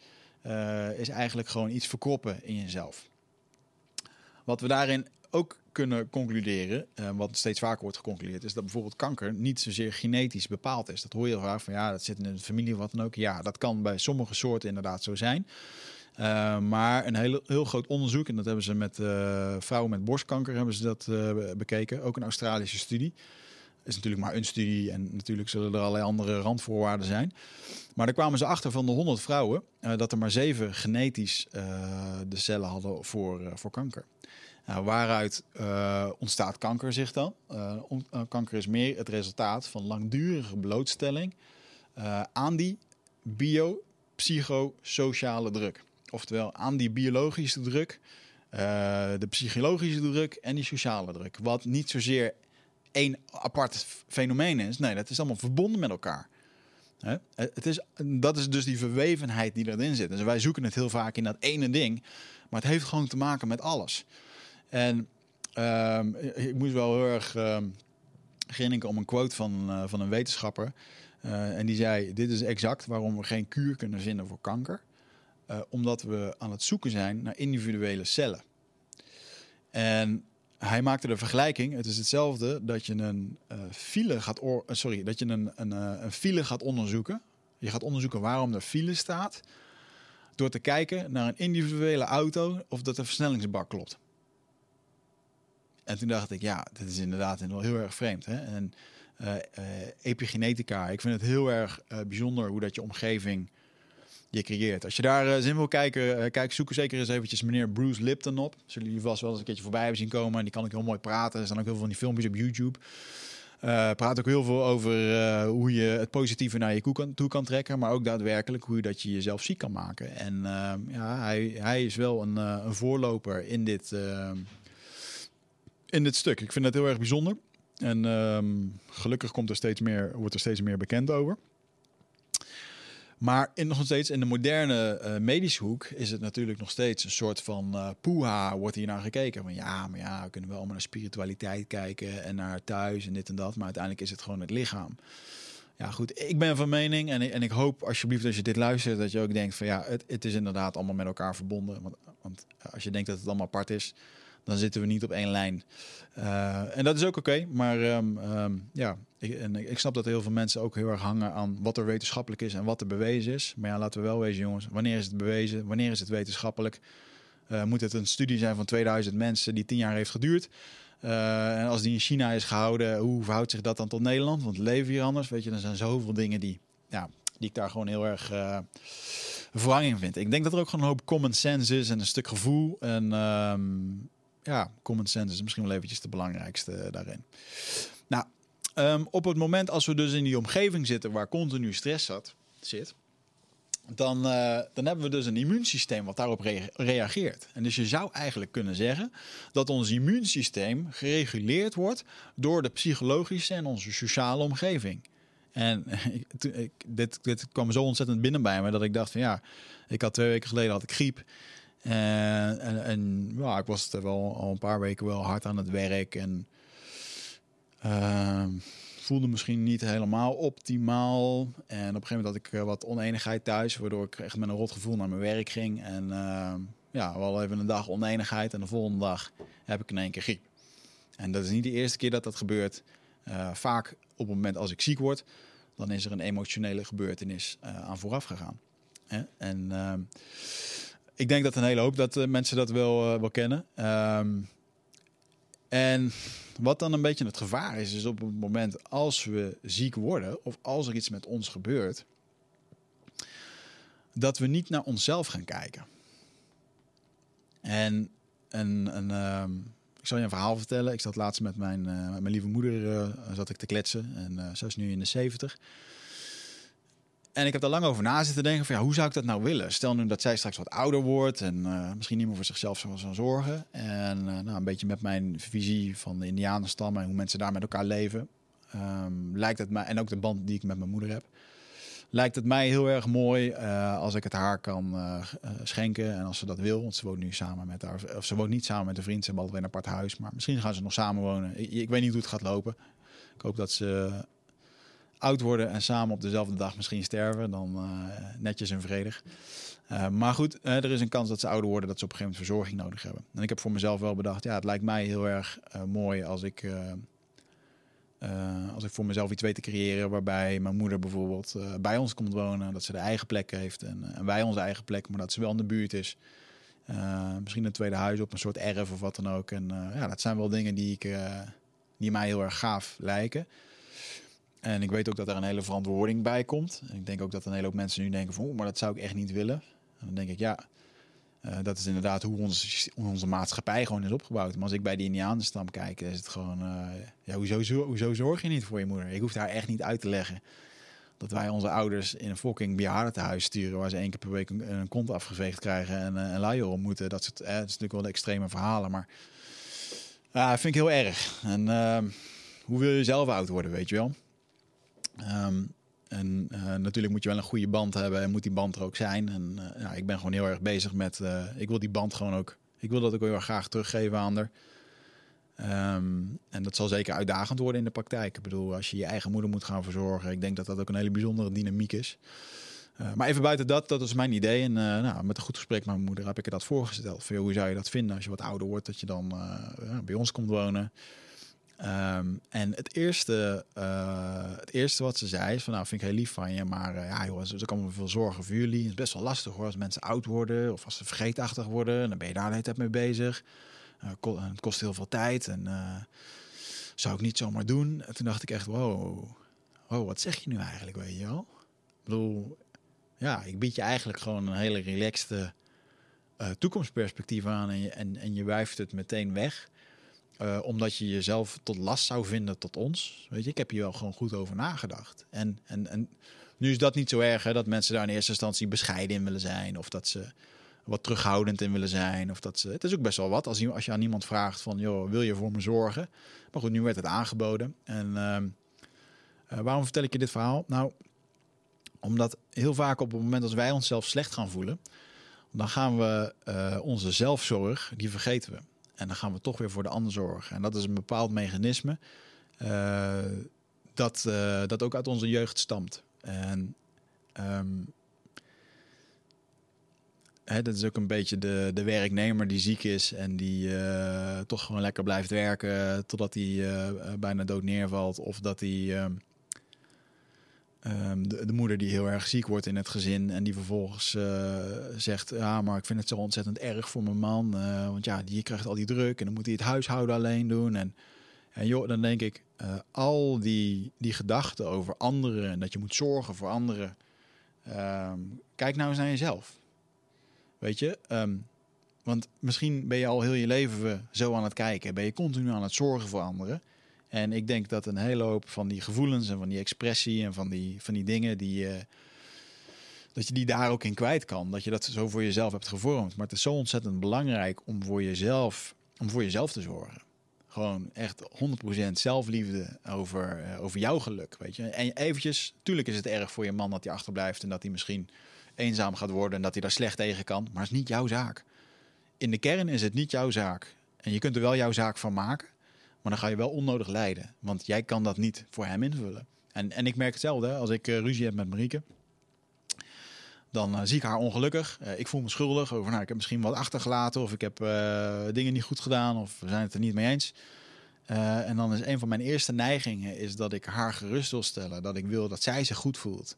is eigenlijk gewoon iets verkroppen in jezelf. Wat we daarin ook kunnen concluderen, wat steeds vaker wordt geconcludeerd, is dat bijvoorbeeld kanker niet zozeer genetisch bepaald is. Dat hoor je heel vaak van ja, dat zit in de familie wat dan ook. Ja, dat kan bij sommige soorten inderdaad zo zijn. Uh, maar een heel, heel groot onderzoek, en dat hebben ze met uh, vrouwen met borstkanker hebben ze dat bekeken, ook een Australische studie. Is natuurlijk maar een studie en natuurlijk zullen er allerlei andere randvoorwaarden zijn. Maar daar kwamen ze achter van de 100 vrouwen dat er maar zeven genetisch de cellen hadden voor, voor kanker. Nou, waaruit ontstaat kanker zich dan? Kanker is meer het resultaat van langdurige blootstelling aan die biopsychosociale druk. Oftewel aan die biologische druk, de psychologische druk en die sociale druk. Wat niet zozeer één apart fenomeen is. Nee, dat is allemaal verbonden met elkaar. Hè? Het is, dat is dus die verwevenheid die erin zit. Dus wij zoeken het heel vaak in dat ene ding. Maar het heeft gewoon te maken met alles. En um, ik moest wel heel erg um, grinniken om een quote van, uh, van een wetenschapper. En die zei: Dit is exact waarom we geen kuur kunnen vinden voor kanker. Uh, omdat we aan het zoeken zijn naar individuele cellen. En hij maakte de vergelijking: het is hetzelfde dat je een file gaat, sorry, dat je een, een, een file gaat onderzoeken. Je gaat onderzoeken waarom er file staat. Door te kijken naar een individuele auto of dat de versnellingsbak klopt. En toen dacht ik, ja, dit is inderdaad wel heel erg vreemd. Hè? En epigenetica, ik vind het heel erg bijzonder hoe dat je omgeving je creëert. Als je daar zin wil kijken, kijk, zoek zeker eens eventjes meneer Bruce Lipton op. Zullen jullie vast wel eens een keertje voorbij hebben zien komen. En die kan ik heel mooi praten. Er staan ook heel veel van die filmpjes op YouTube. praat ook heel veel over hoe je het positieve naar je toe kan trekken, maar ook daadwerkelijk hoe je dat je jezelf ziek kan maken. En ja, hij, hij is wel een, een voorloper in dit, in dit stuk. Ik vind het heel erg bijzonder. En um, gelukkig komt er steeds meer, wordt er steeds meer bekend over. Maar in, nog steeds in de moderne uh, medische hoek is het natuurlijk nog steeds een soort van uh, poeha, wordt hier naar gekeken. Van ja, maar ja, we kunnen wel allemaal naar spiritualiteit kijken en naar thuis en dit en dat. Maar uiteindelijk is het gewoon het lichaam. Ja, goed, ik ben van mening en, en ik hoop alsjeblieft als je dit luistert dat je ook denkt van ja, het, het is inderdaad allemaal met elkaar verbonden. Want, want als je denkt dat het allemaal apart is, dan zitten we niet op één lijn. Uh, en dat is ook oké. Maar um, um, ja, ik, en ik snap dat heel veel mensen ook heel erg hangen aan wat er wetenschappelijk is en wat er bewezen is. Maar ja, laten we wel wezen, jongens. Wanneer is het bewezen? Wanneer is het wetenschappelijk? Uh, moet het een studie zijn van 2000 mensen die tien jaar heeft geduurd? Uh, en als die in China is gehouden, hoe verhoudt zich dat dan tot Nederland? Want leven hier anders, weet je, er zijn zoveel dingen die, ja, die ik daar gewoon heel erg uh, vervanging vind. Ik denk dat er ook gewoon een hoop common sense is en een stuk gevoel. En um, ja, common sense is misschien wel eventjes de belangrijkste daarin. Nou, um, op het moment als we dus in die omgeving zitten waar continu stress zat, zit, dan, uh, dan hebben we dus een immuunsysteem wat daarop re reageert. En dus je zou eigenlijk kunnen zeggen dat ons immuunsysteem gereguleerd wordt door de psychologische en onze sociale omgeving. En ik, dit, dit kwam zo ontzettend binnen bij me dat ik dacht van ja, ik had twee weken geleden had ik griep. En, en, en ja, ik was er wel al een paar weken wel hard aan het werk. En uh, voelde misschien niet helemaal optimaal. En op een gegeven moment had ik uh, wat oneenigheid thuis. Waardoor ik echt met een rot gevoel naar mijn werk ging. En uh, ja, wel even een dag oneenigheid. En de volgende dag heb ik in één keer griep. En dat is niet de eerste keer dat dat gebeurt. Uh, vaak op het moment als ik ziek word, dan is er een emotionele gebeurtenis aan vooraf gegaan. En ehm, ik denk dat een hele hoop dat uh, mensen dat wel, uh, wel kennen. Um, en wat dan een beetje het gevaar is, is op het moment als we ziek worden of als er iets met ons gebeurt, dat we niet naar onszelf gaan kijken. En een, een, um, ik zal je een verhaal vertellen. Ik zat laatst met mijn, uh, met mijn lieve moeder zat ik te kletsen en zij is nu in de 70. En ik heb daar lang over na zitten denken van ja, hoe zou ik dat nou willen? Stel nu dat zij straks wat ouder wordt en uh, misschien niet meer voor zichzelf zou zorgen. En uh, nou, een beetje met mijn visie van de Indianenstam en hoe mensen daar met elkaar leven. Um, lijkt het mij, en ook de band die ik met mijn moeder heb. Lijkt het mij heel erg mooi uh, als ik het haar kan schenken. En als ze dat wil, want ze woont nu samen met haar. Of ze woont niet samen met een vriend, ze hebben altijd een apart huis. Maar misschien gaan ze nog samen wonen. Ik, ik weet niet hoe het gaat lopen. Ik hoop dat ze oud worden en samen op dezelfde dag misschien sterven, dan uh, netjes en vredig. Uh, maar goed, uh, er is een kans dat ze ouder worden, dat ze op een gegeven moment verzorging nodig hebben. En ik heb voor mezelf wel bedacht, ja, het lijkt mij heel erg mooi als ik, als ik voor mezelf iets weet te creëren waarbij mijn moeder bijvoorbeeld bij ons komt wonen, dat ze de eigen plek heeft en, en, wij onze eigen plek, maar dat ze wel in de buurt is. misschien een tweede huis op een soort erf of wat dan ook. En ja, dat zijn wel dingen die, ik, die mij heel erg gaaf lijken. En ik weet ook dat er een hele verantwoording bij komt. En ik denk ook dat een hele hoop mensen nu denken van, oh, maar dat zou ik echt niet willen. En dan denk ik, ja, uh, dat is inderdaad hoe onze, onze maatschappij gewoon is opgebouwd. Maar als ik bij de Indianenstam kijk, is het gewoon, uh, ja, hoezo, hoezo zorg je niet voor je moeder? Ik hoef daar echt niet uit te leggen dat wij onze ouders in een fucking bejaardentehuis sturen... waar ze één keer per week een, kont afgeveegd krijgen en uh, een luier om moeten. Dat, eh, dat is natuurlijk wel de extreme verhalen, maar vind ik heel erg. En ehm, hoe wil je zelf oud worden, weet je wel? Um, en uh, natuurlijk moet je wel een goede band hebben en moet die band er ook zijn. En ja, ik ben gewoon heel erg bezig met. Uh, ik wil die band gewoon ook. Ik wil dat ook heel erg graag teruggeven aan haar. Um, en dat zal zeker uitdagend worden in de praktijk. Ik bedoel, als je je eigen moeder moet gaan verzorgen, ik denk dat dat ook een hele bijzondere dynamiek is. maar even buiten dat, dat is mijn idee. En nou, met een goed gesprek met mijn moeder heb ik er dat voorgesteld. Van, hoe zou je dat vinden als je wat ouder wordt, dat je dan bij ons komt wonen? Um, en het eerste, uh, het eerste wat ze zei is van nou vind ik heel lief van je, maar uh, ja joh, er komen veel zorgen voor jullie. Het is best wel lastig hoor als mensen oud worden of als ze vergeetachtig worden, dan ben je daar de hele tijd mee bezig. Ko het kost heel veel tijd en zou ik niet zomaar doen. En toen dacht ik echt wow, wat zeg je nu eigenlijk, weet je? Ik bedoel, ja, ik bied je eigenlijk gewoon een hele relaxte toekomstperspectief aan en je, en, en je wuift het meteen weg. Uh, omdat je jezelf tot last zou vinden tot ons. Weet je, ik heb hier wel gewoon goed over nagedacht. En, en, en nu is dat niet zo erg, hè, dat mensen daar in eerste instantie bescheiden in willen zijn. Of dat ze wat terughoudend in willen zijn. Of dat ze, het is ook best wel wat als je, als je aan iemand vraagt van, joh, wil je voor me zorgen? Maar goed, nu werd het aangeboden. En uh, uh, waarom vertel ik je dit verhaal? Nou, omdat heel vaak op het moment als wij onszelf slecht gaan voelen, dan gaan we uh, onze zelfzorg, die vergeten we. En dan gaan we toch weer voor de ander zorgen. En dat is een bepaald mechanisme uh, dat, uh, dat ook uit onze jeugd stamt. En um, hè, dat is ook een beetje de, de werknemer die ziek is en die uh, toch gewoon lekker blijft werken totdat hij bijna dood neervalt. Of dat hij ehm, Um, de, de, moeder die heel erg ziek wordt in het gezin en die vervolgens uh, zegt: Ja, maar ik vind het zo ontzettend erg voor mijn man. Uh, want ja, die krijgt al die druk en dan moet hij het huishouden alleen doen. En, en joh, dan denk ik: uh, al die, die gedachten over anderen en dat je moet zorgen voor anderen. Um, kijk nou eens naar jezelf. Weet je, um, want misschien ben je al heel je leven zo aan het kijken. Ben je continu aan het zorgen voor anderen. En ik denk dat een hele hoop van die gevoelens en van die expressie en van die, van die dingen die je. Dat je die daar ook in kwijt kan. Dat je dat zo voor jezelf hebt gevormd. Maar het is zo ontzettend belangrijk om voor jezelf, om voor jezelf te zorgen. Gewoon echt 100% zelfliefde over, uh, over jouw geluk. Weet je? En eventjes, tuurlijk is het erg voor je man dat hij achterblijft. En dat hij misschien eenzaam gaat worden. En dat hij daar slecht tegen kan. Maar het is niet jouw zaak. In de kern is het niet jouw zaak. En je kunt er wel jouw zaak van maken. Maar dan ga je wel onnodig lijden. Want jij kan dat niet voor hem invullen. En, en ik merk hetzelfde. Als ik uh, ruzie heb met Marieke. Dan uh, zie ik haar ongelukkig. Uh, ik voel me schuldig over, nou, ik heb misschien wat achtergelaten. Of ik heb dingen niet goed gedaan. Of we zijn het er niet mee eens. en dan is een van mijn eerste neigingen is dat ik haar gerust wil stellen. Dat ik wil dat zij zich goed voelt.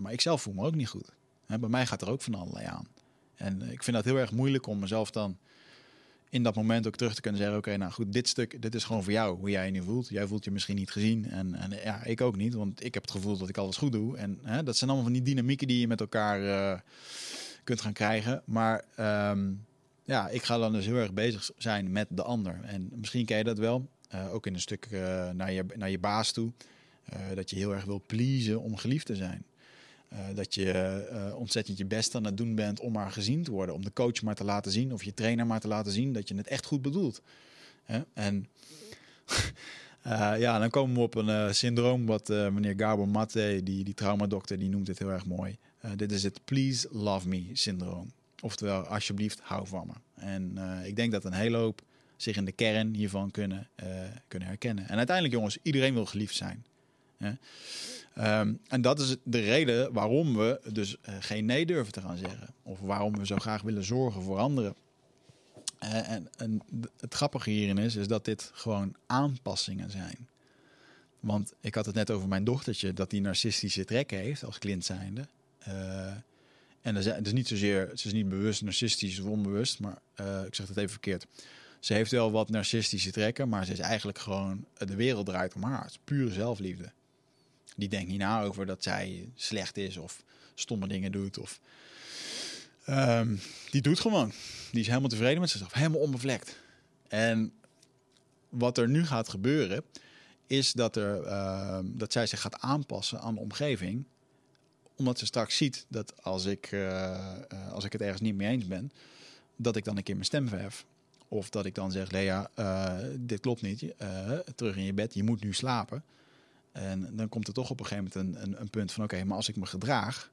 maar ik zelf voel me ook niet goed. bij mij gaat er ook van allerlei aan. En ik vind dat heel erg moeilijk om mezelf dan in dat moment ook terug te kunnen zeggen: Oké, nou goed, dit stuk, dit is gewoon voor jou, hoe jij je nu voelt. Jij voelt je misschien niet gezien. En, en ja, ik ook niet, want ik heb het gevoel dat ik alles goed doe. En hè, dat zijn allemaal van die dynamieken die je met elkaar uh, kunt gaan krijgen. Maar um, ja, ik ga dan dus heel erg bezig zijn met de ander. En misschien ken je dat wel, uh, ook in een stuk uh, naar, je, naar je baas toe. dat je heel erg wil pleasen om geliefd te zijn. Eh, dat je eh, ontzettend je best aan het doen bent om maar gezien te worden. Om de coach maar te laten zien of je trainer maar te laten zien dat je het echt goed bedoelt. Hè? En eh, ja, dan komen we op een syndroom wat meneer Gabor Matte, die, die traumadokter, die noemt het heel erg mooi. dit is het please love me syndroom. Oftewel, alsjeblieft, hou van me. En ik denk dat een hele hoop zich in de kern hiervan kunnen, kunnen herkennen. En uiteindelijk, jongens, iedereen wil geliefd zijn. Ehm, en dat is de reden waarom we dus uh, geen nee durven te gaan zeggen. Of waarom we zo graag willen zorgen voor anderen. Uh, en, het grappige hierin is, is dat dit gewoon aanpassingen zijn. Want ik had het net over mijn dochtertje, dat die narcistische trekken heeft als kind zijnde. Uh, en het is niet zozeer, ze is niet bewust narcistisch of onbewust, maar ik zeg het even verkeerd. Ze heeft wel wat narcistische trekken, maar ze is eigenlijk gewoon, de wereld draait om haar. Het is pure zelfliefde. Die denkt niet na over dat zij slecht is of stomme dingen doet. Of, ehm, die doet gewoon. Die is helemaal tevreden met zichzelf. Helemaal onbevlekt. En wat er nu gaat gebeuren, is dat, er, uh, dat zij zich gaat aanpassen aan de omgeving. Omdat ze straks ziet dat als ik, uh, als ik het ergens niet mee eens ben, dat ik dan een keer mijn stem verhef. Of dat ik dan zeg, Lea, uh, dit klopt niet. terug in je bed, je moet nu slapen. En dan komt er toch op een gegeven moment een, een, een punt van: oké, maar als ik me gedraag,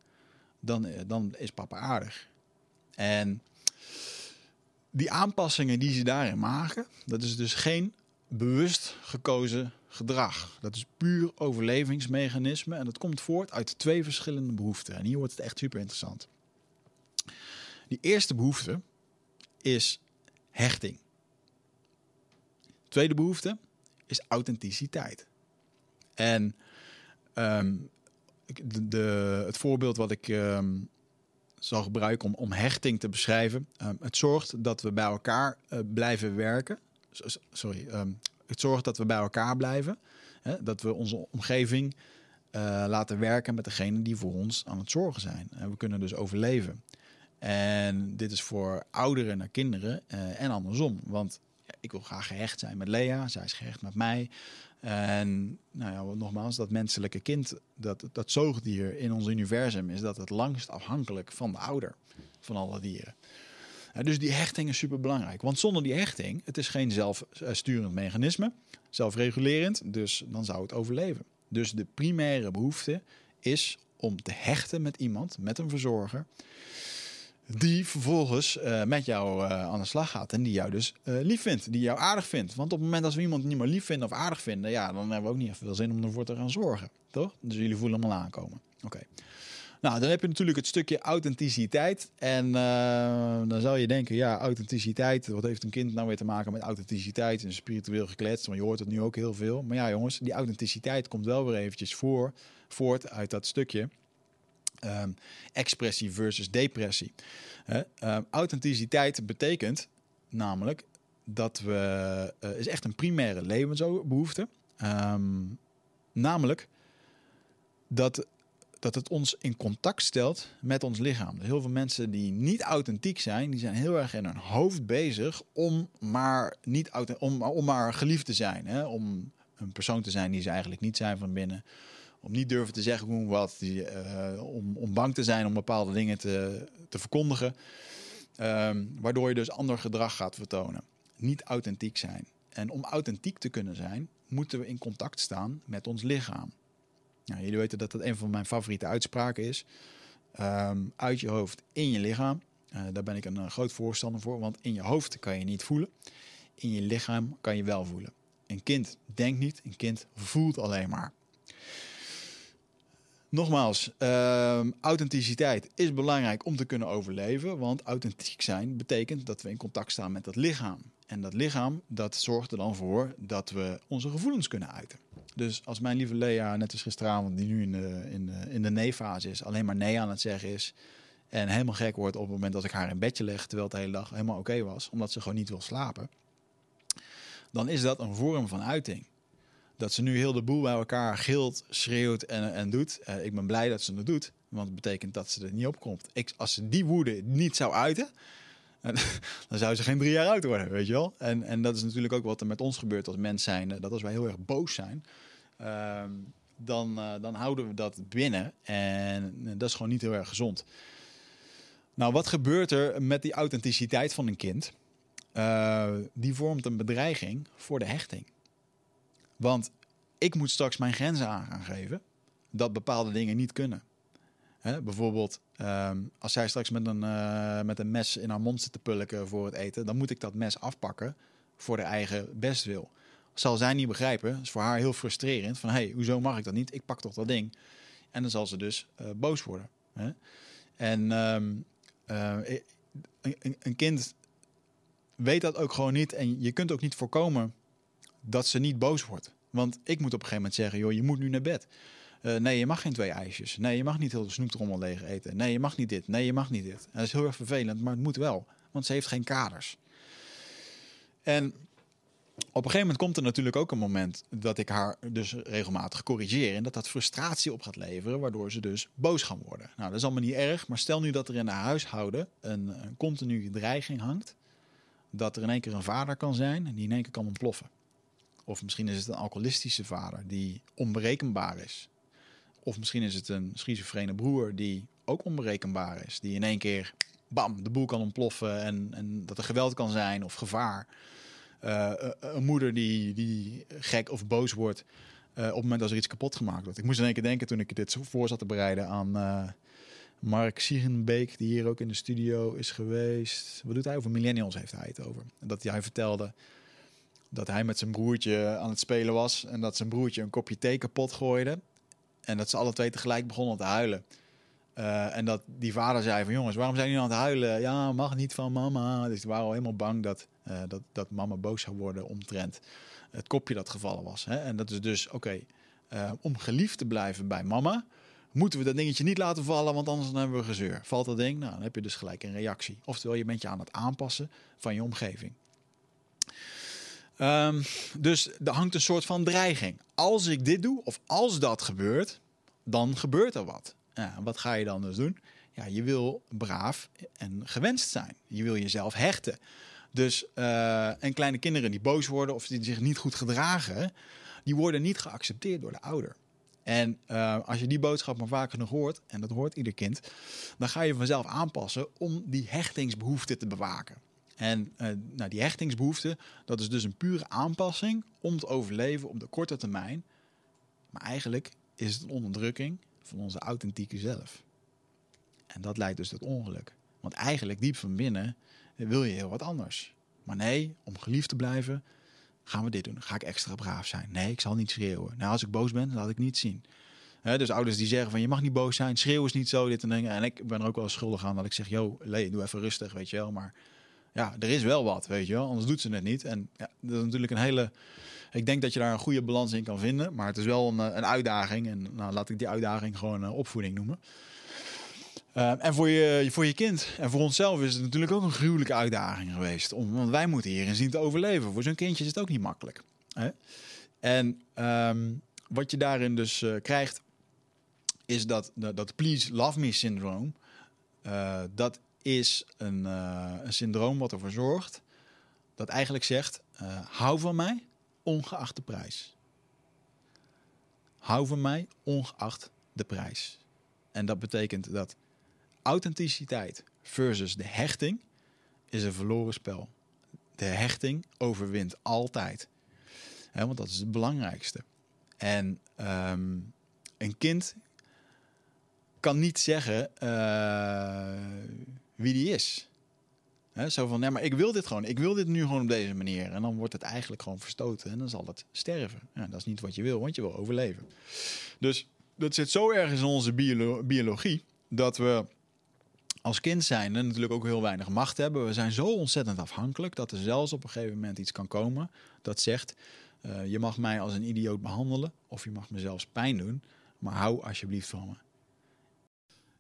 dan, eh, dan is papa aardig. En die aanpassingen die ze daarin maken, dat is dus geen bewust gekozen gedrag. Dat is puur overlevingsmechanisme en dat komt voort uit twee verschillende behoeften. En hier wordt het echt super interessant. Die eerste behoefte is hechting. tweede behoefte is authenticiteit. En ehm, de, het voorbeeld wat ik um, zal gebruiken om, om hechting te beschrijven. Um, het zorgt dat we bij elkaar uh, blijven werken. Sorry, het zorgt dat we bij elkaar blijven. Hè, dat we onze omgeving uh, laten werken met degene die voor ons aan het zorgen zijn. En we kunnen dus overleven. En dit is voor ouderen naar kinderen uh, en andersom. Want ik wil graag gehecht zijn met Lea, zij is gehecht met mij. En nou ja, nogmaals, dat menselijke kind, dat, dat zoogdier in ons universum, is dat het langst afhankelijk van de ouder van alle dieren. dus die hechting is super belangrijk. Want zonder die hechting, het is geen zelfsturend mechanisme, zelfregulerend, dus dan zou het overleven. Dus de primaire behoefte is om te hechten met iemand, met een verzorger die vervolgens uh, met jou uh, aan de slag gaat en die jou dus uh, lief vindt, die jou aardig vindt. Want op het moment dat we iemand niet meer lief vinden of aardig vinden, ja, dan hebben we ook niet echt veel zin om ervoor te gaan zorgen, toch? Dus jullie voelen hem al aankomen. Oké. Nou, dan heb je natuurlijk het stukje authenticiteit. En dan zou je denken, ja, authenticiteit, wat heeft een kind nou weer te maken met authenticiteit en spiritueel gekletst? Want je hoort het nu ook heel veel. Maar ja, jongens, die authenticiteit komt wel weer eventjes voor, voort uit dat stukje um, expressie versus depressie. Uh, authenticiteit betekent namelijk dat we, uh, is echt een primaire levensbehoefte. Um, namelijk dat, dat het ons in contact stelt met ons lichaam. Heel veel mensen die niet authentiek zijn, die zijn heel erg in hun hoofd bezig om maar, niet om, om maar geliefd te zijn. Hè? Om een persoon te zijn die ze eigenlijk niet zijn van binnen om niet durven te zeggen hoe wat, die, uh, om, om bang te zijn om bepaalde dingen te, te verkondigen. Um, waardoor je dus ander gedrag gaat vertonen. Niet authentiek zijn. En om authentiek te kunnen zijn, moeten we in contact staan met ons lichaam. Nou, jullie weten dat dat een van mijn favoriete uitspraken is. Um, uit je hoofd in je lichaam. Uh, daar ben ik een uh, groot voorstander voor, want in je hoofd kan je niet voelen. In je lichaam kan je wel voelen. Een kind denkt niet, een kind voelt alleen maar. Nogmaals, uh, authenticiteit is belangrijk om te kunnen overleven. Want authentiek zijn betekent dat we in contact staan met dat lichaam. En dat lichaam, dat zorgt er dan voor dat we onze gevoelens kunnen uiten. Dus als mijn lieve Lea, net als gisteravond, die nu in de, in de, in de nee-fase is, alleen maar nee aan het zeggen is. En helemaal gek wordt op het moment dat ik haar in bedje leg, terwijl het de hele dag helemaal oké was, omdat ze gewoon niet wil slapen. Dan is dat een vorm van uiting dat ze nu heel de boel bij elkaar gilt, schreeuwt en, en doet. Uh, ik ben blij dat ze het doet, want het betekent dat ze er niet op komt. Ik, als ze die woede niet zou uiten, dan zou ze geen drie jaar oud worden, weet je wel. En, en dat is natuurlijk ook wat er met ons gebeurt als mens zijn. Dat als wij heel erg boos zijn, uh, dan, dan houden we dat binnen. En dat is gewoon niet heel erg gezond. Nou, wat gebeurt er met die authenticiteit van een kind? Die vormt een bedreiging voor de hechting. Want ik moet straks mijn grenzen aan gaan geven dat bepaalde dingen niet kunnen. Hè, bijvoorbeeld, um, als zij straks met een, uh, met een mes in haar mond zit te pulken voor het eten, dan moet ik dat mes afpakken voor de eigen bestwil. Zal zij niet begrijpen, is voor haar heel frustrerend. Van hé, hey, hoezo mag ik dat niet? Ik pak toch dat ding. En dan zal ze dus uh, boos worden. Hè? En uh, een, een kind weet dat ook gewoon niet. En je kunt ook niet voorkomen dat ze niet boos wordt. Want ik moet op een gegeven moment zeggen, joh, je moet nu naar bed. Uh, nee, je mag geen twee ijsjes. Nee, je mag niet heel de snoeptrommel leeg eten. Nee, je mag niet dit. Nee, je mag niet dit. En dat is heel erg vervelend, maar het moet wel. Want ze heeft geen kaders. En op een gegeven moment komt er natuurlijk ook een moment dat ik haar dus regelmatig corrigeer. En dat dat frustratie op gaat leveren, waardoor ze dus boos gaan worden. Nou, dat is allemaal niet erg. Maar stel nu dat er in haar huishouden een, een continue dreiging hangt. Dat er in één keer een vader kan zijn en die in één keer kan ontploffen. Of misschien is het een alcoholistische vader die onberekenbaar is. Of misschien is het een schizofrene broer die ook onberekenbaar is. Die in één keer, bam, de boel kan ontploffen en, en dat er geweld kan zijn of gevaar. Uh, een moeder die, die gek of boos wordt uh, op het moment dat er iets kapot gemaakt wordt. Ik moest in één keer denken toen ik dit voor zat te bereiden aan Mark Siegenbeek, die hier ook in de studio is geweest. Wat doet hij over millennials? Heeft hij het over? Dat hij vertelde dat hij met zijn broertje aan het spelen was en dat zijn broertje een kopje thee kapot gooide. En dat ze alle twee tegelijk begonnen te huilen. Uh, en dat die vader zei van jongens, waarom zijn jullie aan het huilen? Ja, mag niet van mama. Dus die waren al helemaal bang dat, uh, dat, dat mama boos zou worden omtrent het kopje dat gevallen was. Hè? En dat is dus, oké, uh, om geliefd te blijven bij mama, moeten we dat dingetje niet laten vallen, want anders dan hebben we gezeur. Valt dat ding, nou, dan heb je dus gelijk een reactie. Oftewel, je bent je aan het aanpassen van je omgeving. Um, dus er hangt een soort van dreiging. Als ik dit doe, of als dat gebeurt, dan gebeurt er wat. Ja, wat ga je dan dus doen? Ja, je wil braaf en gewenst zijn. Je wil jezelf hechten. Dus uh, en kleine kinderen die boos worden of die zich niet goed gedragen, die worden niet geaccepteerd door de ouder. En uh, als je die boodschap maar vaak genoeg hoort, en dat hoort ieder kind, dan ga je vanzelf aanpassen om die hechtingsbehoefte te bewaken. En uh, nou, die hechtingsbehoefte, dat is dus een pure aanpassing om te overleven op de korte termijn. Maar eigenlijk is het een onderdrukking van onze authentieke zelf. En dat leidt dus tot ongeluk. Want eigenlijk diep van binnen wil je heel wat anders. Maar nee, om geliefd te blijven, gaan we dit doen. Ga ik extra braaf zijn? Nee, ik zal niet schreeuwen. Nou, als ik boos ben, laat ik niet zien. Dus ouders die zeggen van je mag niet boos zijn, schreeuw is niet zo, dit en dingen. En ik ben er ook wel schuldig aan dat ik zeg, Lee, doe even rustig, weet je wel. Maar ja, er is wel wat, weet je wel. Anders doet ze het niet. En ja, dat is natuurlijk een hele... Ik denk dat je daar een goede balans in kan vinden. Maar het is wel een, een uitdaging. En nou, laat ik die uitdaging gewoon uh, opvoeding noemen. Uh, en voor je, voor je kind en voor onszelf is het natuurlijk ook een gruwelijke uitdaging geweest. Om, want wij moeten hierin zien te overleven. Voor zo'n kindje is het ook niet makkelijk. Hè? En um, wat je daarin dus uh, krijgt, is dat, dat, dat please love me syndroom. Uh, dat is een, uh, een syndroom wat ervoor zorgt dat eigenlijk zegt: uh, hou van mij ongeacht de prijs. Hou van mij ongeacht de prijs. En dat betekent dat authenticiteit versus de hechting is een verloren spel. De hechting overwint altijd. Want dat is het belangrijkste. En um, een kind kan niet zeggen uh, wie die is. He, zo van, ja, maar ik wil dit gewoon. Ik wil dit nu gewoon op deze manier. En dan wordt het eigenlijk gewoon verstoten en dan zal het sterven. Ja, dat is niet wat je wil, want je wil overleven. Dus dat zit zo ergens in onze biolo biologie dat we als kind zijn natuurlijk ook heel weinig macht hebben. We zijn zo ontzettend afhankelijk dat er zelfs op een gegeven moment iets kan komen dat zegt: uh, je mag mij als een idioot behandelen of je mag me zelfs pijn doen, maar hou alsjeblieft van me.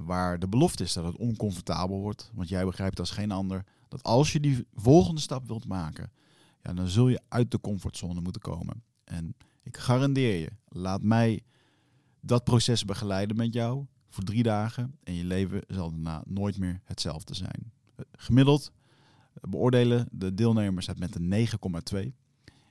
Waar de belofte is dat het oncomfortabel wordt. Want jij begrijpt als geen ander dat als je die volgende stap wilt maken, ja, dan zul je uit de comfortzone moeten komen. En ik garandeer je, laat mij dat proces begeleiden met jou voor drie dagen. En je leven zal daarna nooit meer hetzelfde zijn. Gemiddeld beoordelen de deelnemers het met een 9,2.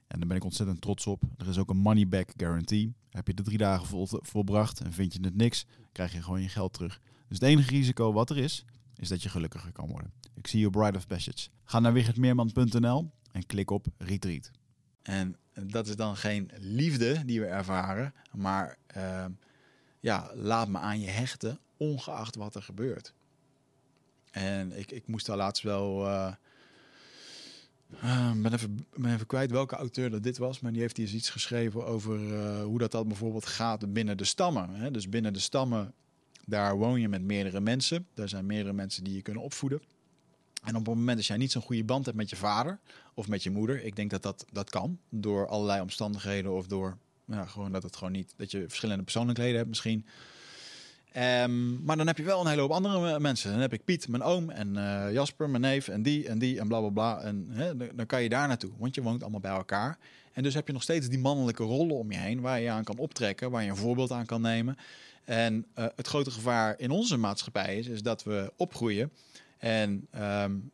En daar ben ik ontzettend trots op. Er is ook een money back guarantee. Heb je de drie dagen vol, volbracht en vind je het niks, krijg je gewoon je geld terug. Dus het enige risico wat er is, is dat je gelukkiger kan worden. Ik zie je Bride of Passage. Ga naar wichertmeerman.nl en klik op Retreat. En dat is dan geen liefde die we ervaren, maar uh, ja, laat me aan je hechten, ongeacht wat er gebeurt. En ik, ik moest daar laatst wel. Uh, ben, even, ben even kwijt welke auteur dat dit was, maar die heeft hier iets geschreven over uh, hoe dat, dat bijvoorbeeld gaat binnen de stammen. Hè? Dus binnen de stammen, daar woon je met meerdere mensen. Daar zijn meerdere mensen die je kunnen opvoeden. En op het moment dat jij niet zo'n goede band hebt met je vader of met je moeder, ik denk dat dat, dat kan door allerlei omstandigheden of door ja, gewoon dat het gewoon niet, dat je verschillende persoonlijkheden hebt misschien. Um, maar dan heb je wel een hele hoop andere mensen. Dan heb ik Piet, mijn oom, en uh, Jasper, mijn neef, en die, en die, en bla bla bla. En hè, dan kan je daar naartoe, want je woont allemaal bij elkaar. En dus heb je nog steeds die mannelijke rollen om je heen, waar je aan kan optrekken, waar je een voorbeeld aan kan nemen. En uh, het grote gevaar in onze maatschappij is, is dat we opgroeien en um,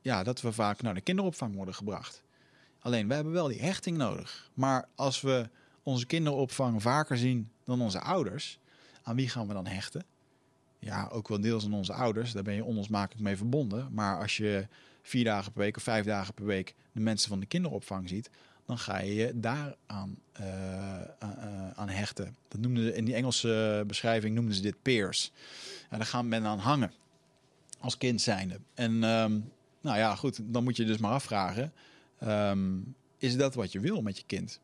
ja, dat we vaak naar de kinderopvang worden gebracht. Alleen, we hebben wel die hechting nodig. Maar als we onze kinderopvang vaker zien dan onze ouders, aan wie gaan we dan hechten? Ja, ook wel deels aan onze ouders, daar ben je onlosmakelijk mee verbonden. Maar als je vier dagen per week of vijf dagen per week de mensen van de kinderopvang ziet, dan ga je je daar aan, uh, uh, aan hechten. Dat noemden ze, in die Engelse beschrijving noemden ze dit peers. En daar gaan men aan hangen als kind zijnde. En um, nou ja, goed, dan moet je dus maar afvragen: um, is dat wat je wil met je kind?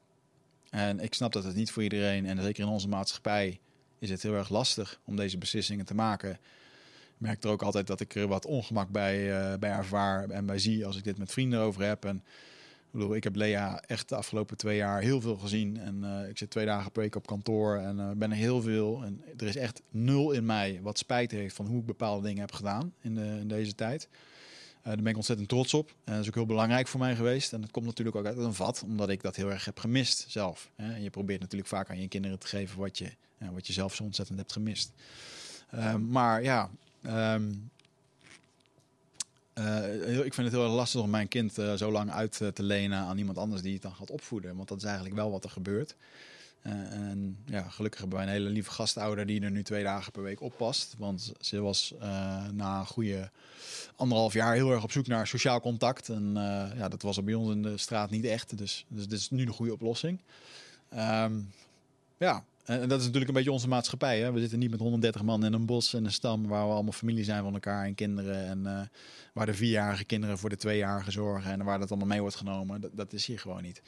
En ik snap dat het niet voor iedereen, en zeker in onze maatschappij, is het heel erg lastig om deze beslissingen te maken. Ik merk er ook altijd dat ik er wat ongemak bij, uh, bij ervaar en bij zie als ik dit met vrienden over heb. En ik bedoel, ik heb Lea echt de afgelopen twee jaar heel veel gezien. En uh, ik zit twee dagen per week op kantoor en uh, ben er heel veel. En er is echt nul in mij wat spijt heeft van hoe ik bepaalde dingen heb gedaan in, de, in deze tijd. Uh, daar ben ik ontzettend trots op. En dat is ook heel belangrijk voor mij geweest. En dat komt natuurlijk ook uit een vat, omdat ik dat heel erg heb gemist zelf. En je probeert natuurlijk vaak aan je kinderen te geven wat je, wat je zelf zo ontzettend hebt gemist. Uh, maar ja, um, uh, ik vind het heel lastig om mijn kind uh, zo lang uit te lenen aan iemand anders die het dan gaat opvoeden. Want dat is eigenlijk wel wat er gebeurt. En ja, gelukkig hebben wij een hele lieve gastouder die er nu twee dagen per week oppast. Want ze was na een goede anderhalf jaar heel erg op zoek naar sociaal contact. En ja, dat was er bij ons in de straat niet echt. Dus, dus dit is nu de goede oplossing. Um, ja, en dat is natuurlijk een beetje onze maatschappij. Hè? We zitten niet met 130 man in een bos en een stam waar we allemaal familie zijn van elkaar en kinderen. En uh, waar de vierjarige kinderen voor de tweejarige zorgen en waar dat allemaal mee wordt genomen. Dat, dat is hier gewoon niet.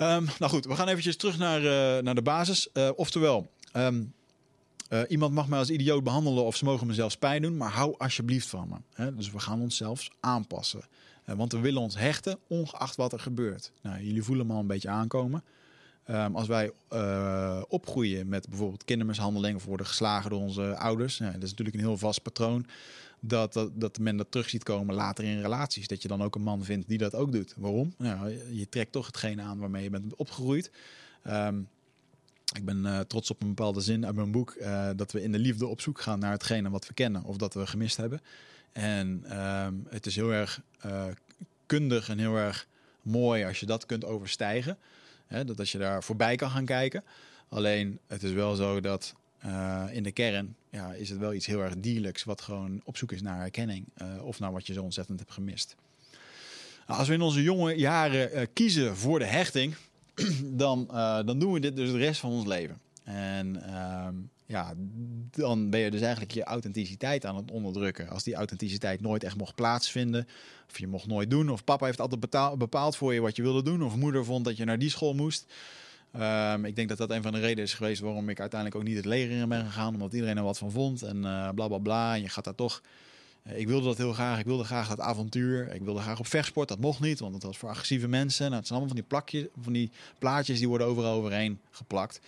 Um, nou goed, we gaan eventjes terug naar, uh, naar de basis. Uh, oftewel, um, iemand mag mij als idioot behandelen of ze mogen me zelfs pijn doen, maar hou alsjeblieft van me. Hè? Dus we gaan onszelf aanpassen. want we willen ons hechten, ongeacht wat er gebeurt. Nou, jullie voelen me al een beetje aankomen. Um, als wij uh, opgroeien met bijvoorbeeld kindermishandeling of worden geslagen door onze ouders, dat is natuurlijk een heel vast patroon. Dat, dat, dat men dat terug ziet komen later in relaties. Dat je dan ook een man vindt die dat ook doet. Waarom? Je trekt toch hetgene aan waarmee je bent opgegroeid. Um, ik ben uh, trots op een bepaalde zin uit mijn boek. Uh, dat we in de liefde op zoek gaan naar hetgene wat we kennen of dat we gemist hebben. En um, het is heel erg kundig en heel erg mooi als je dat kunt overstijgen. Hè, dat als je daar voorbij kan gaan kijken. Alleen het is wel zo dat uh, in de kern ja, is het wel iets heel erg dierlijks, wat gewoon op zoek is naar herkenning. Uh, of naar wat je zo ontzettend hebt gemist. Nou, als we in onze jonge jaren uh, kiezen voor de hechting, dan, dan doen we dit dus de rest van ons leven. En ja, dan ben je dus eigenlijk je authenticiteit aan het onderdrukken. Als die authenticiteit nooit echt mocht plaatsvinden, of je mocht nooit doen, of papa heeft altijd bepaald voor je wat je wilde doen, of moeder vond dat je naar die school moest. Ehm, ik denk dat dat een van de redenen is geweest waarom ik uiteindelijk ook niet het leger in ben gegaan, omdat iedereen er wat van vond en uh, bla bla bla. En je gaat daar toch. Uh, ik wilde dat heel graag. Ik wilde graag dat avontuur. Ik wilde graag op vechtsport. Dat mocht niet, want dat was voor agressieve mensen. Nou, het zijn allemaal van die plakjes, van die plaatjes die worden overal overheen geplakt.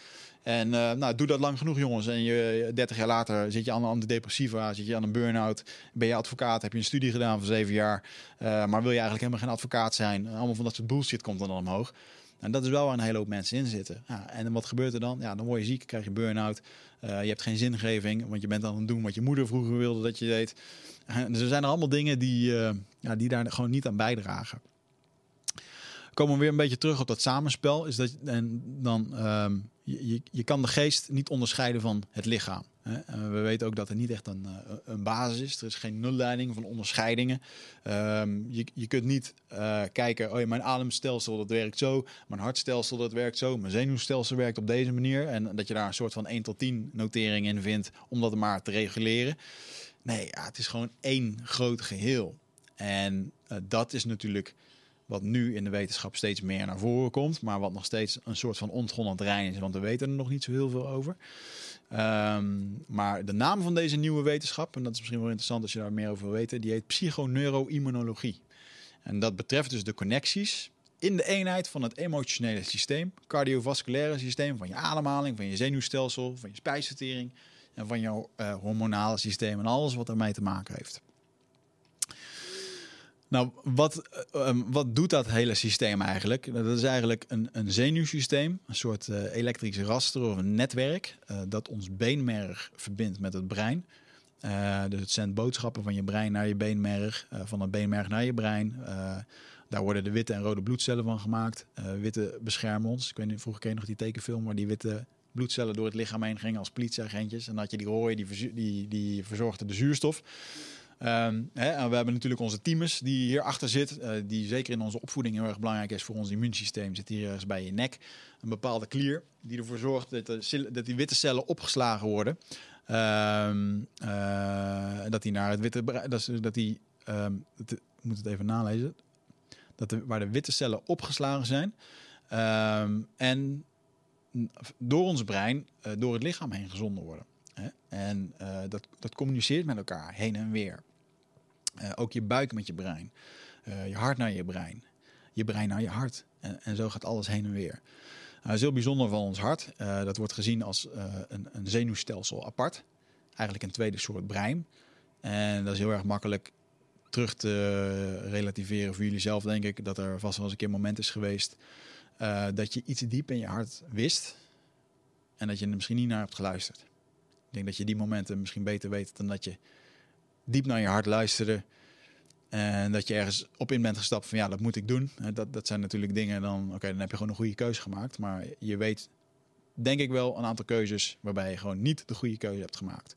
En uh, nou, doe dat lang genoeg, jongens. En je 30 jaar later zit je aan een antidepressiva, zit je aan een burn-out, ben je advocaat, heb je een studie gedaan van zeven jaar, uh, maar wil je eigenlijk helemaal geen advocaat zijn. Allemaal van dat soort bullshit komt dan omhoog. En dat is wel waar een hele hoop mensen in zitten. Ja, en wat gebeurt er dan? Ja, dan word je ziek, krijg je burn-out. Je hebt geen zingeving, want je bent aan het doen wat je moeder vroeger wilde dat je deed. dus er zijn er allemaal dingen die, ja, die daar gewoon niet aan bijdragen komen we weer een beetje terug op dat samenspel. Is dat, en dan, um, je, je kan de geest niet onderscheiden van het lichaam. Hè? we weten ook dat er niet echt een, een basis is. Er is geen nulleiding van onderscheidingen. Um, je, je kunt niet uh, kijken, oh mijn ademstelsel dat werkt zo, mijn hartstelsel dat werkt zo, mijn zenuwstelsel werkt op deze manier. En dat je daar een soort van 1 tot 10 notering in vindt om dat maar te reguleren. Nee, ja, het is gewoon één groot geheel. En uh, dat is natuurlijk wat nu in de wetenschap steeds meer naar voren komt, maar wat nog steeds een soort van ontgonnen terrein is, want we weten er nog niet zo heel veel over. Um, maar de naam van deze nieuwe wetenschap, en dat is misschien wel interessant als je daar meer over wil weten, die heet psychoneuroimmunologie. En dat betreft dus de connecties in de eenheid van het emotionele systeem, cardiovasculaire systeem, van je ademhaling, van je zenuwstelsel, van je spijsvertering en van jouw uh, hormonale systeem en alles wat daarmee te maken heeft. Nou, wat, um, wat doet dat hele systeem eigenlijk? Dat is eigenlijk een, een zenuwsysteem, een soort uh, elektrisch raster of een netwerk uh, dat ons beenmerg verbindt met het brein. Dus het zendt boodschappen van je brein naar je beenmerg, van het beenmerg naar je brein. daar worden de witte en rode bloedcellen van gemaakt. witte beschermen ons. Ik weet niet, vroeger ken je nog die tekenfilm waar die witte bloedcellen door het lichaam heen gingen als politieagentjes. En had je die rode, die, die, die verzorgde de zuurstof. Um, hè, en we hebben natuurlijk onze teams die hierachter zit, uh, die zeker in onze opvoeding heel erg belangrijk is voor ons immuunsysteem. Zit hier ergens bij je nek een bepaalde klier die ervoor zorgt dat, dat die witte cellen opgeslagen worden. Um, dat die naar het witte dat, dat die, um, dat, moet het even nalezen, dat waar de witte cellen opgeslagen zijn en door ons brein uh, door het lichaam heen gezonden worden. En dat, dat communiceert met elkaar heen en weer. Uh, ook je buik met je brein. Uh, je hart naar je brein. Je brein naar je hart. En, en zo gaat alles heen en weer. Uh, dat is heel bijzonder van ons hart. dat wordt gezien als een, een, zenuwstelsel apart. Eigenlijk een tweede soort brein. En dat is heel erg makkelijk terug te relativeren voor jullie zelf, denk ik. Dat er vast wel eens een keer een moment is geweest dat je iets diep in je hart wist. En dat je er misschien niet naar hebt geluisterd. Ik denk dat je die momenten misschien beter weet dan dat je diep naar je hart luisteren. En dat je ergens op in bent gestapt van ja, dat moet ik doen. Dat, dat zijn natuurlijk dingen dan, oké, dan heb je gewoon een goede keuze gemaakt. Maar je weet, denk ik wel, een aantal keuzes waarbij je gewoon niet de goede keuze hebt gemaakt.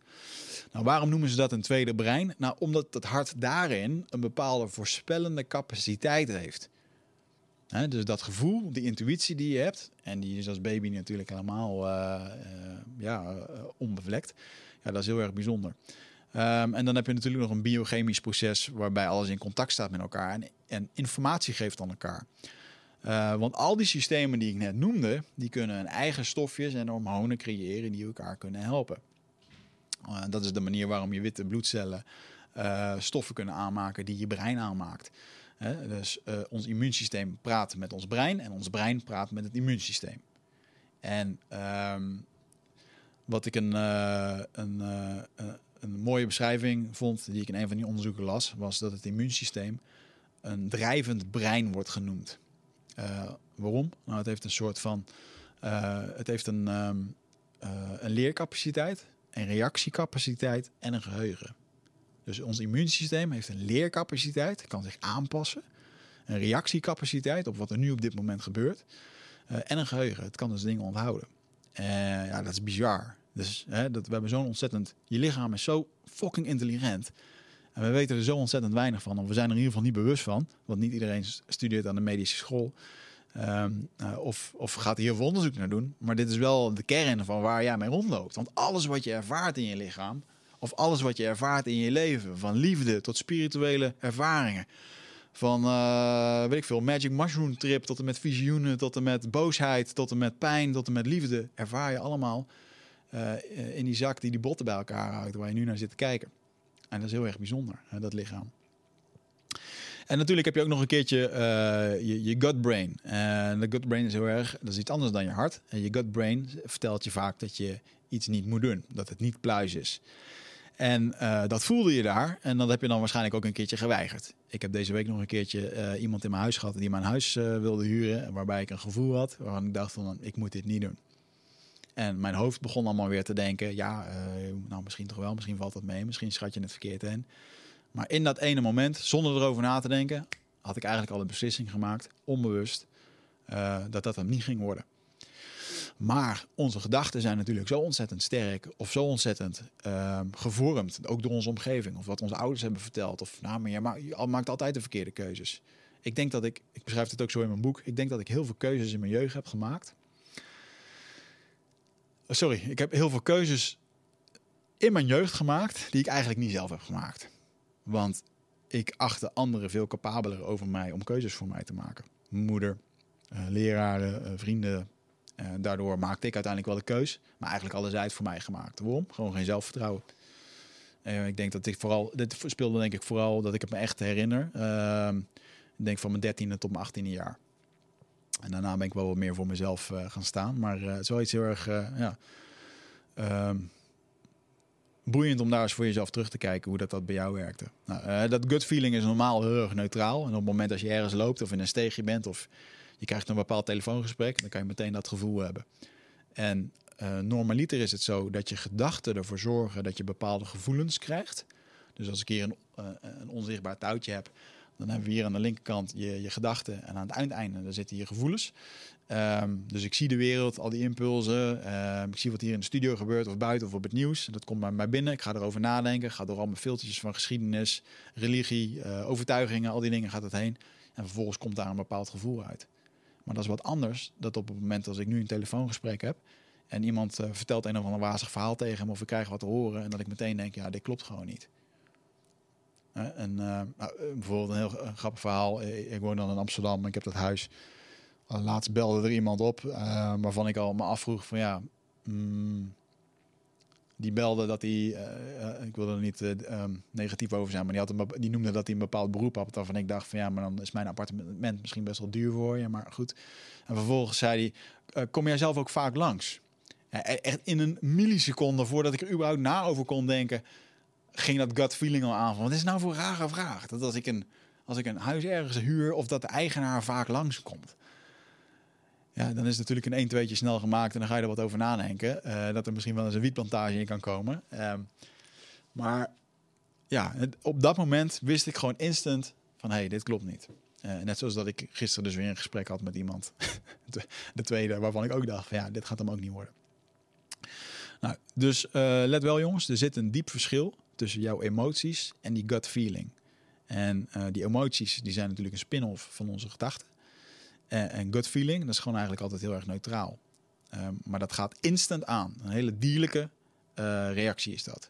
Nou, waarom noemen ze dat een tweede brein? Nou, omdat het hart daarin een bepaalde voorspellende capaciteit heeft. dus dat gevoel, die intuïtie die je hebt, en die is als baby natuurlijk helemaal uh, uh, ja, uh, onbevlekt. Ja, dat is heel erg bijzonder. Um, en dan heb je natuurlijk nog een biochemisch proces waarbij alles in contact staat met elkaar en, en informatie geeft aan elkaar. Uh, want al die systemen die ik net noemde, die kunnen hun eigen stofjes en hormonen creëren die elkaar kunnen helpen. Uh, dat is de manier waarom je witte bloedcellen uh, stoffen kunnen aanmaken die je brein aanmaakt. dus ons immuunsysteem praat met ons brein en ons brein praat met het immuunsysteem. En um, wat ik een, een een mooie beschrijving vond, die ik in een van die onderzoeken las, was dat het immuunsysteem een drijvend brein wordt genoemd. Uh, waarom? Nou, het heeft een soort van, uh, het heeft een, um, uh, een leercapaciteit, een reactiecapaciteit en een geheugen. Dus ons immuunsysteem heeft een leercapaciteit, kan zich aanpassen, een reactiecapaciteit op wat er nu op dit moment gebeurt, en een geheugen. Het kan dus dingen onthouden. ja, dat is bizar. Dus hè, dat, we hebben zo'n ontzettend... Je lichaam is zo fucking intelligent. En we weten er zo ontzettend weinig van. Of we zijn er in ieder geval niet bewust van. Want niet iedereen studeert aan de medische school. Ehm, eh, of, of gaat hier veel onderzoek naar doen. Maar dit is wel de kern van waar jij mee rondloopt. Want alles wat je ervaart in je lichaam, of alles wat je ervaart in je leven, van liefde tot spirituele ervaringen, van uh, weet ik veel, magic mushroom trip tot en met visioenen, tot en met boosheid, tot en met pijn, tot en met liefde, ervaar je allemaal uh, in die zak die die botten bij elkaar houdt, waar je nu naar zit te kijken. En dat is heel erg bijzonder, dat lichaam. En natuurlijk heb je ook nog een keertje uh, je, gut brain. En de gut brain is heel erg, dat is iets anders dan je hart. En je gut brain vertelt je vaak dat je iets niet moet doen, dat het niet pluis is. En uh, dat voelde je daar. En dat heb je dan waarschijnlijk ook een keertje geweigerd. Ik heb deze week nog een keertje iemand in mijn huis gehad die mijn huis wilde huren. Waarbij ik een gevoel had waarvan ik dacht van ik moet dit niet doen. En mijn hoofd begon allemaal weer te denken: ja, nou misschien toch wel, misschien valt dat mee, misschien schat je het verkeerd in. Maar in dat ene moment, zonder erover na te denken, had ik eigenlijk al een beslissing gemaakt, onbewust, dat dat hem niet ging worden. Maar onze gedachten zijn natuurlijk zo ontzettend sterk of zo ontzettend uh, gevormd, ook door onze omgeving of wat onze ouders hebben verteld. Of nou, maar je, je maakt altijd de verkeerde keuzes. Ik denk dat ik, ik beschrijf het ook zo in mijn boek, ik denk dat ik heel veel keuzes in mijn jeugd heb gemaakt. Oh, sorry, ik heb heel veel keuzes in mijn jeugd gemaakt die ik eigenlijk niet zelf heb gemaakt. Want ik achtte anderen veel capabeler over mij om keuzes voor mij te maken. Moeder, uh, leraren, uh, vrienden, daardoor maakte ik uiteindelijk wel de keus. Maar eigenlijk alles uit voor mij gemaakt. Waarom? Gewoon geen zelfvertrouwen. Ik denk dat ik vooral, dit speelde denk ik vooral dat ik het me echt herinner. Uh, ik denk van mijn 13e tot mijn 18e jaar. En daarna ben ik wel wat meer voor mezelf uh, gaan staan. Maar uh, het is wel iets heel erg ja, ehm, boeiend om daar eens voor jezelf terug te kijken hoe dat, dat bij jou werkte. Nou, dat gut feeling is normaal heel erg neutraal. En op het moment als je ergens loopt of in een steegje bent of je krijgt een bepaald telefoongesprek, dan kan je meteen dat gevoel hebben. En normaliter is het zo dat je gedachten ervoor zorgen dat je bepaalde gevoelens krijgt. Dus als ik hier een, een onzichtbaar touwtje heb, dan hebben we hier aan de linkerkant je, je gedachten en aan het uiteinde daar zitten je gevoelens. Um, dus ik zie de wereld, al die impulsen. Um, ik zie wat hier in de studio gebeurt of buiten of op het nieuws. Dat komt bij mij binnen. Ik ga erover nadenken. Ga door al mijn filtertjes van geschiedenis, religie, uh, overtuigingen, al die dingen gaat het heen. En vervolgens komt daar een bepaald gevoel uit. Maar dat is wat anders. Dat op het moment als ik nu een telefoongesprek heb en iemand uh, vertelt een of ander wazig verhaal tegen hem of ik krijg wat te horen en dat ik meteen denk, ja, dit klopt gewoon niet. En uh, nou, bijvoorbeeld een heel uh, grappig verhaal. Ik woon dan in Amsterdam en ik heb dat huis. Laatst belde er iemand op waarvan ik al me afvroeg van ja, mm, die belde dat hij, ik wil er niet um, negatief over zijn, maar die, had die noemde dat hij een bepaald beroep had. Waarvan ik dacht van ja, maar dan is mijn appartement misschien best wel duur voor je, maar goed. En vervolgens zei hij, kom jij zelf ook vaak langs? echt in een milliseconde voordat ik er überhaupt na over kon denken, ging dat gut feeling al aan van wat is nou voor rare vraag? Dat als ik een, als ik een huis ergens huur of dat de eigenaar vaak langskomt. Ja, dan is het natuurlijk een 1 2 snel gemaakt en dan ga je er wat over nadenken. Uh, dat er misschien wel eens een wietplantage in kan komen. Uh, maar ja, op dat moment wist ik gewoon instant van hé, hey, dit klopt niet. Uh, net zoals dat ik gisteren dus weer een gesprek had met iemand. de tweede, waarvan ik ook dacht ja, dit gaat hem ook niet worden. Nou, dus let wel jongens, er zit een diep verschil tussen jouw emoties en die gut feeling. En die emoties die zijn natuurlijk een spin-off van onze gedachten. En, gut feeling, dat is gewoon eigenlijk altijd heel erg neutraal. Um, maar dat gaat instant aan. Een hele dierlijke uh, reactie is dat.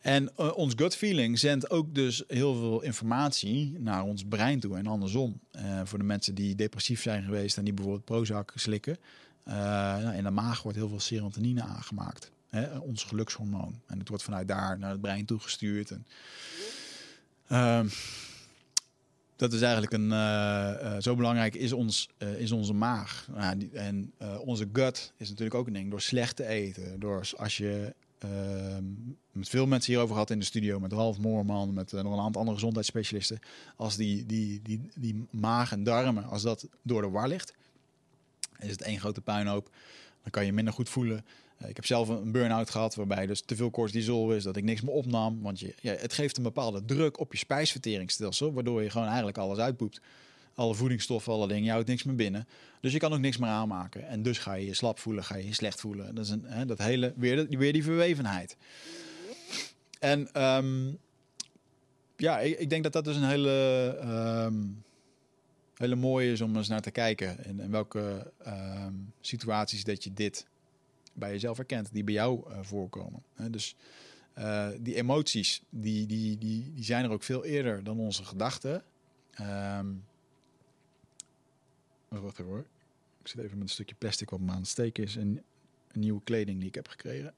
En uh, ons gut feeling zendt ook dus heel veel informatie naar ons brein toe en andersom. Voor de mensen die depressief zijn geweest en die bijvoorbeeld Prozac slikken. In de maag wordt heel veel serotonine aangemaakt. Hè, ons gelukshormoon. En het wordt vanuit daar naar het brein toegestuurd. En, ehm, dat is eigenlijk een uh, uh, zo belangrijk is, ons, uh, is onze maag. Nou, en onze gut is natuurlijk ook een ding. Door slecht te eten. Door als je ehm, met veel mensen hierover gehad in de studio, met Ralf Moorman, met nog een aantal andere gezondheidsspecialisten. Als die, die, die, die maag en darmen, als dat door de war ligt, is het één grote puinhoop. Dan kan je minder goed voelen. Ik heb zelf een burn-out gehad waarbij dus te veel cortisol is, dat ik niks meer opnam. Want je, ja, het geeft een bepaalde druk op je spijsverteringsstelsel, waardoor je gewoon eigenlijk alles uitpoept. Alle voedingsstoffen, alle dingen, je houdt niks meer binnen. Dus je kan ook niks meer aanmaken. En dus ga je je slap voelen, ga je je slecht voelen. Dat is een, hè, dat hele, weer, weer die verwevenheid. En um, ja, ik, denk dat dat dus een hele um, hele mooi is om eens naar te kijken. En in welke ehm, situaties dat je dit bij jezelf herkent, die bij jou voorkomen. dus die emoties, die, die, die, die zijn er ook veel eerder dan onze gedachten. Um, wacht even hoor. Ik zit even met een stukje plastic wat me aan het steken is. En een nieuwe kleding die ik heb gekregen.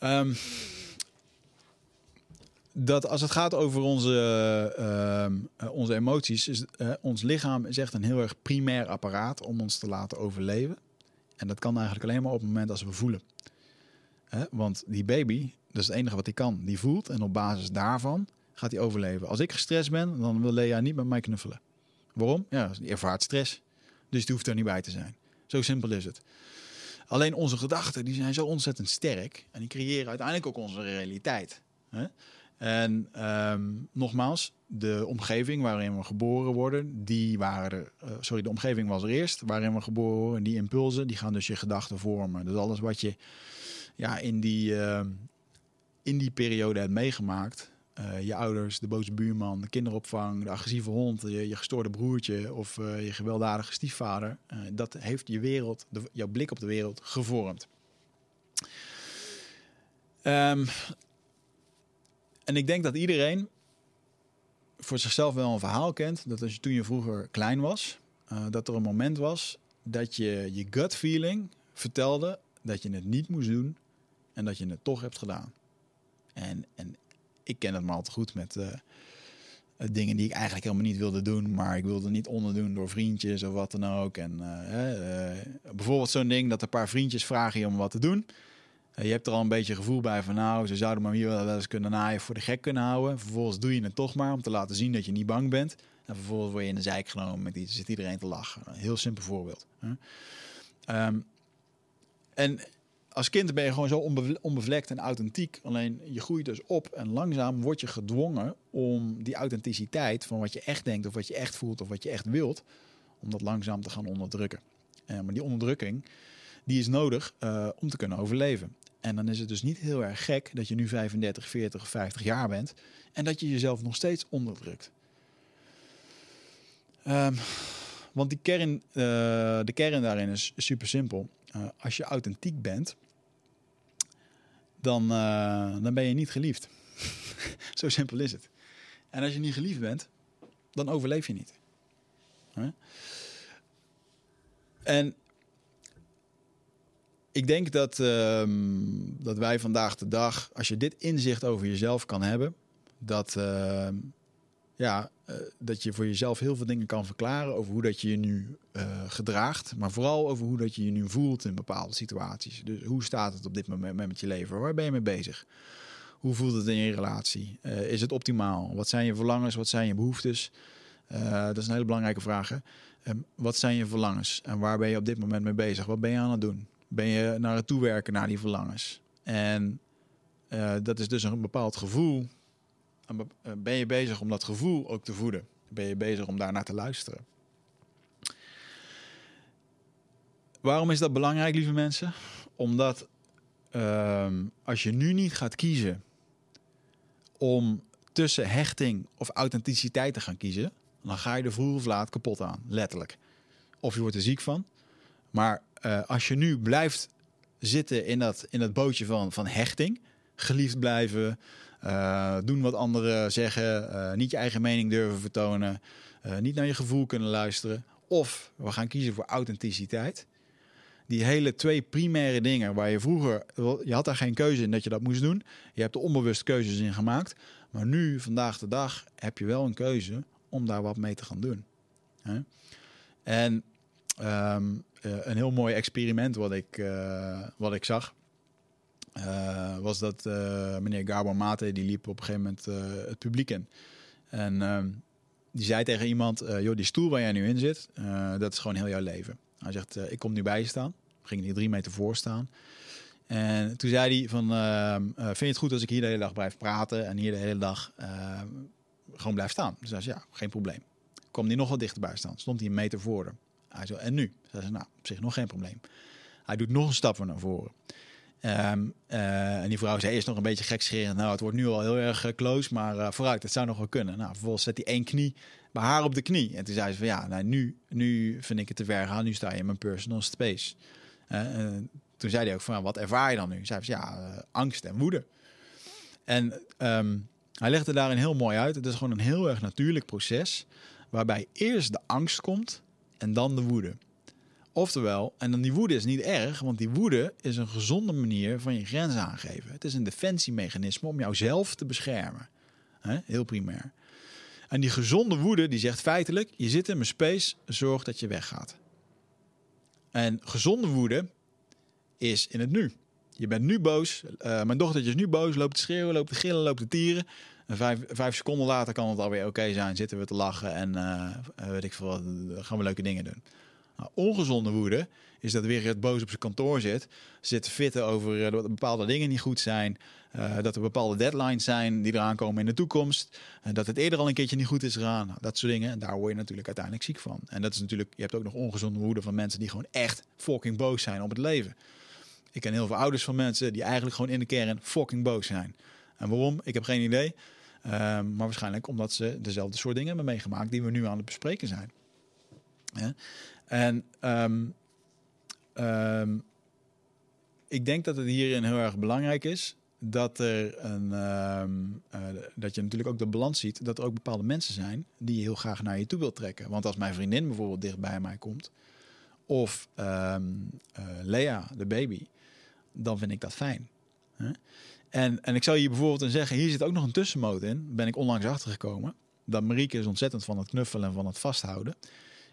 Um, dat als het gaat over onze, uh, onze emoties, is ons lichaam is echt een heel erg primair apparaat om ons te laten overleven. En dat kan eigenlijk alleen maar op het moment als we voelen. Want die baby, dat is het enige wat hij kan. Die voelt en op basis daarvan gaat hij overleven. Als ik gestrest ben, dan wil Lea niet met mij knuffelen. Waarom? Ja, die ervaart stress. Dus die hoeft er niet bij te zijn. Zo simpel is het. Alleen onze gedachten die zijn zo ontzettend sterk. En die creëren uiteindelijk ook onze realiteit. En ehm, nogmaals, de omgeving waarin we geboren worden, die waren uh, sorry, de omgeving was er eerst, waarin we geboren worden. Die impulsen, die gaan dus je gedachten vormen. Dus alles wat je ja, in, die, uh, in die periode hebt meegemaakt, uh, je ouders, de boze buurman, de kinderopvang, de agressieve hond, je, je gestoorde broertje of je gewelddadige stiefvader. Dat heeft je wereld, jouw blik op de wereld gevormd. Um, en ik denk dat iedereen voor zichzelf wel een verhaal kent. Dat als je toen je vroeger klein was, dat er een moment was dat je je gut feeling vertelde dat je het niet moest doen en dat je het toch hebt gedaan. En, en ik ken het maar al te goed met uh, dingen die ik eigenlijk helemaal niet wilde doen, maar ik wilde niet onderdoen door vriendjes of wat dan ook. En bijvoorbeeld zo'n ding dat een paar vriendjes vragen je om wat te doen. Je hebt er al een beetje gevoel bij van nou, ze zouden me hier wel eens kunnen naaien voor de gek kunnen houden. Vervolgens doe je het toch maar om te laten zien dat je niet bang bent. En vervolgens word je in de zijk genomen met zit iedereen te lachen. Een heel simpel voorbeeld. Um, en als kind ben je gewoon zo onbevlekt en authentiek. Alleen je groeit dus op en langzaam word je gedwongen om die authenticiteit van wat je echt denkt of wat je echt voelt of wat je echt wilt, om dat langzaam te gaan onderdrukken. Uh, maar die onderdrukking, die is nodig uh, om te kunnen overleven. En dan is het dus niet heel erg gek dat je nu 35, 40 of 50 jaar bent en dat je jezelf nog steeds onderdrukt. Um, want die kern, uh, de kern daarin is super simpel. als je authentiek bent, dan, uh, dan ben je niet geliefd. Zo simpel is het. En als je niet geliefd bent, dan overleef je niet. En ik denk dat, uh, dat wij vandaag de dag, als je dit inzicht over jezelf kan hebben, dat, uh, ja, uh, dat je voor jezelf heel veel dingen kan verklaren over hoe dat je je nu uh, gedraagt. Maar vooral over hoe dat je je nu voelt in bepaalde situaties. Dus hoe staat het op dit moment met je leven? Waar ben je mee bezig? Hoe voelt het in je relatie? Uh, is het optimaal? Wat zijn je verlangens? Wat zijn je behoeftes? dat is een hele belangrijke vraag. Um, wat zijn je verlangens? En waar ben je op dit moment mee bezig? Wat ben je aan het doen? Ben je naar het toewerken naar die verlangens? En dat is dus een bepaald gevoel eh, ben je bezig om dat gevoel ook te voeden? Ben je bezig om daar naar te luisteren? Waarom is dat belangrijk, lieve mensen? Omdat um, als je nu niet gaat kiezen om tussen hechting of authenticiteit te gaan kiezen, dan ga je er vroeg of laat kapot aan, letterlijk. Of je wordt er ziek van. Maar uh, als je nu blijft zitten in dat, in dat bootje van, van hechting, geliefd blijven, uh, doen wat anderen zeggen, uh, niet je eigen mening durven vertonen, niet naar je gevoel kunnen luisteren. Of we gaan kiezen voor authenticiteit. Die hele twee primaire dingen waar je vroeger, je had daar geen keuze in dat je dat moest doen. Je hebt er onbewust keuzes in gemaakt. Maar nu, vandaag de dag, heb je wel een keuze om daar wat mee te gaan doen. En um, een heel mooi experiment wat ik, wat ik zag uh, was dat uh, meneer Gabor Mate, die liep op een gegeven moment uh, het publiek in. En ehm, die zei tegen iemand, joh, die stoel waar jij nu in zit, dat is gewoon heel jouw leven. Hij zegt, ik kom nu bij je staan. Ging hier drie meter voor staan. En toen zei hij van, ehm, vind je het goed als ik hier de hele dag blijf praten en hier de hele dag ehm, gewoon blijf staan? Dus hij zei, ja, geen probleem. Kwam hij nog wat dichterbij staan, stond hij een meter voor hem. Hij zei, en nu? Zei ze, nou, op zich nog geen probleem. Hij doet nog een stap naar voren. Ehm, eh, en die vrouw zei eerst nog een beetje gekscherend. Nou, het wordt nu al heel erg eh, close, maar uh, vooruit, het zou nog wel kunnen. Nou, vervolgens zet hij één knie bij haar op de knie. En toen zei ze van ja, nou, nu, nu vind ik het te ver gaan. Nu sta je in mijn personal space. toen zei hij ook van wat ervaar je dan nu? Zei ze ja, angst en woede. En ehm, hij legde daarin heel mooi uit. Het is gewoon een heel erg natuurlijk proces. Waarbij eerst de angst komt en dan de woede. Oftewel, en dan die woede is niet erg, want die woede is een gezonde manier van je grenzen aangeven. Het is een defensiemechanisme om jouzelf te beschermen. Heel primair. En die gezonde woede die zegt feitelijk, je zit in mijn space, zorg dat je weggaat. En gezonde woede is in het nu. Je bent nu boos. Uh, mijn dochtertje is nu boos, loopt te schreeuwen, loopt te gillen, loopt te tieren. En vijf, vijf seconden later kan het alweer oké zijn. Zitten we te lachen en uh, weet ik veel, gaan we leuke dingen doen. Nou, ongezonde woede is dat weer het boos op zijn kantoor zit. Zit te fitten over uh, dat bepaalde dingen niet goed zijn. Uh, dat er bepaalde deadlines zijn die eraan komen in de toekomst. En dat het eerder al een keertje niet goed is gegaan. Nou, dat soort dingen. En daar word je natuurlijk uiteindelijk ziek van. En dat is natuurlijk, je hebt ook nog ongezonde woede van mensen die gewoon echt fucking boos zijn op het leven. Ik ken heel veel ouders van mensen die eigenlijk gewoon in de kern fucking boos zijn. En waarom? Ik heb geen idee. Um, maar waarschijnlijk omdat ze dezelfde soort dingen hebben meegemaakt die we nu aan het bespreken zijn. En um, um, ik denk dat het hierin heel erg belangrijk is dat er een uh, dat je natuurlijk ook de balans ziet dat er ook bepaalde mensen zijn die je heel graag naar je toe wilt trekken. Want als mijn vriendin bijvoorbeeld dicht bij mij komt, of uh, Lea, de baby, dan vind ik dat fijn. En, en ik zou je bijvoorbeeld dan zeggen, hier zit ook nog een tussenmoot in. Ben ik onlangs achtergekomen. Dat Marieke is ontzettend van het knuffelen en van het vasthouden.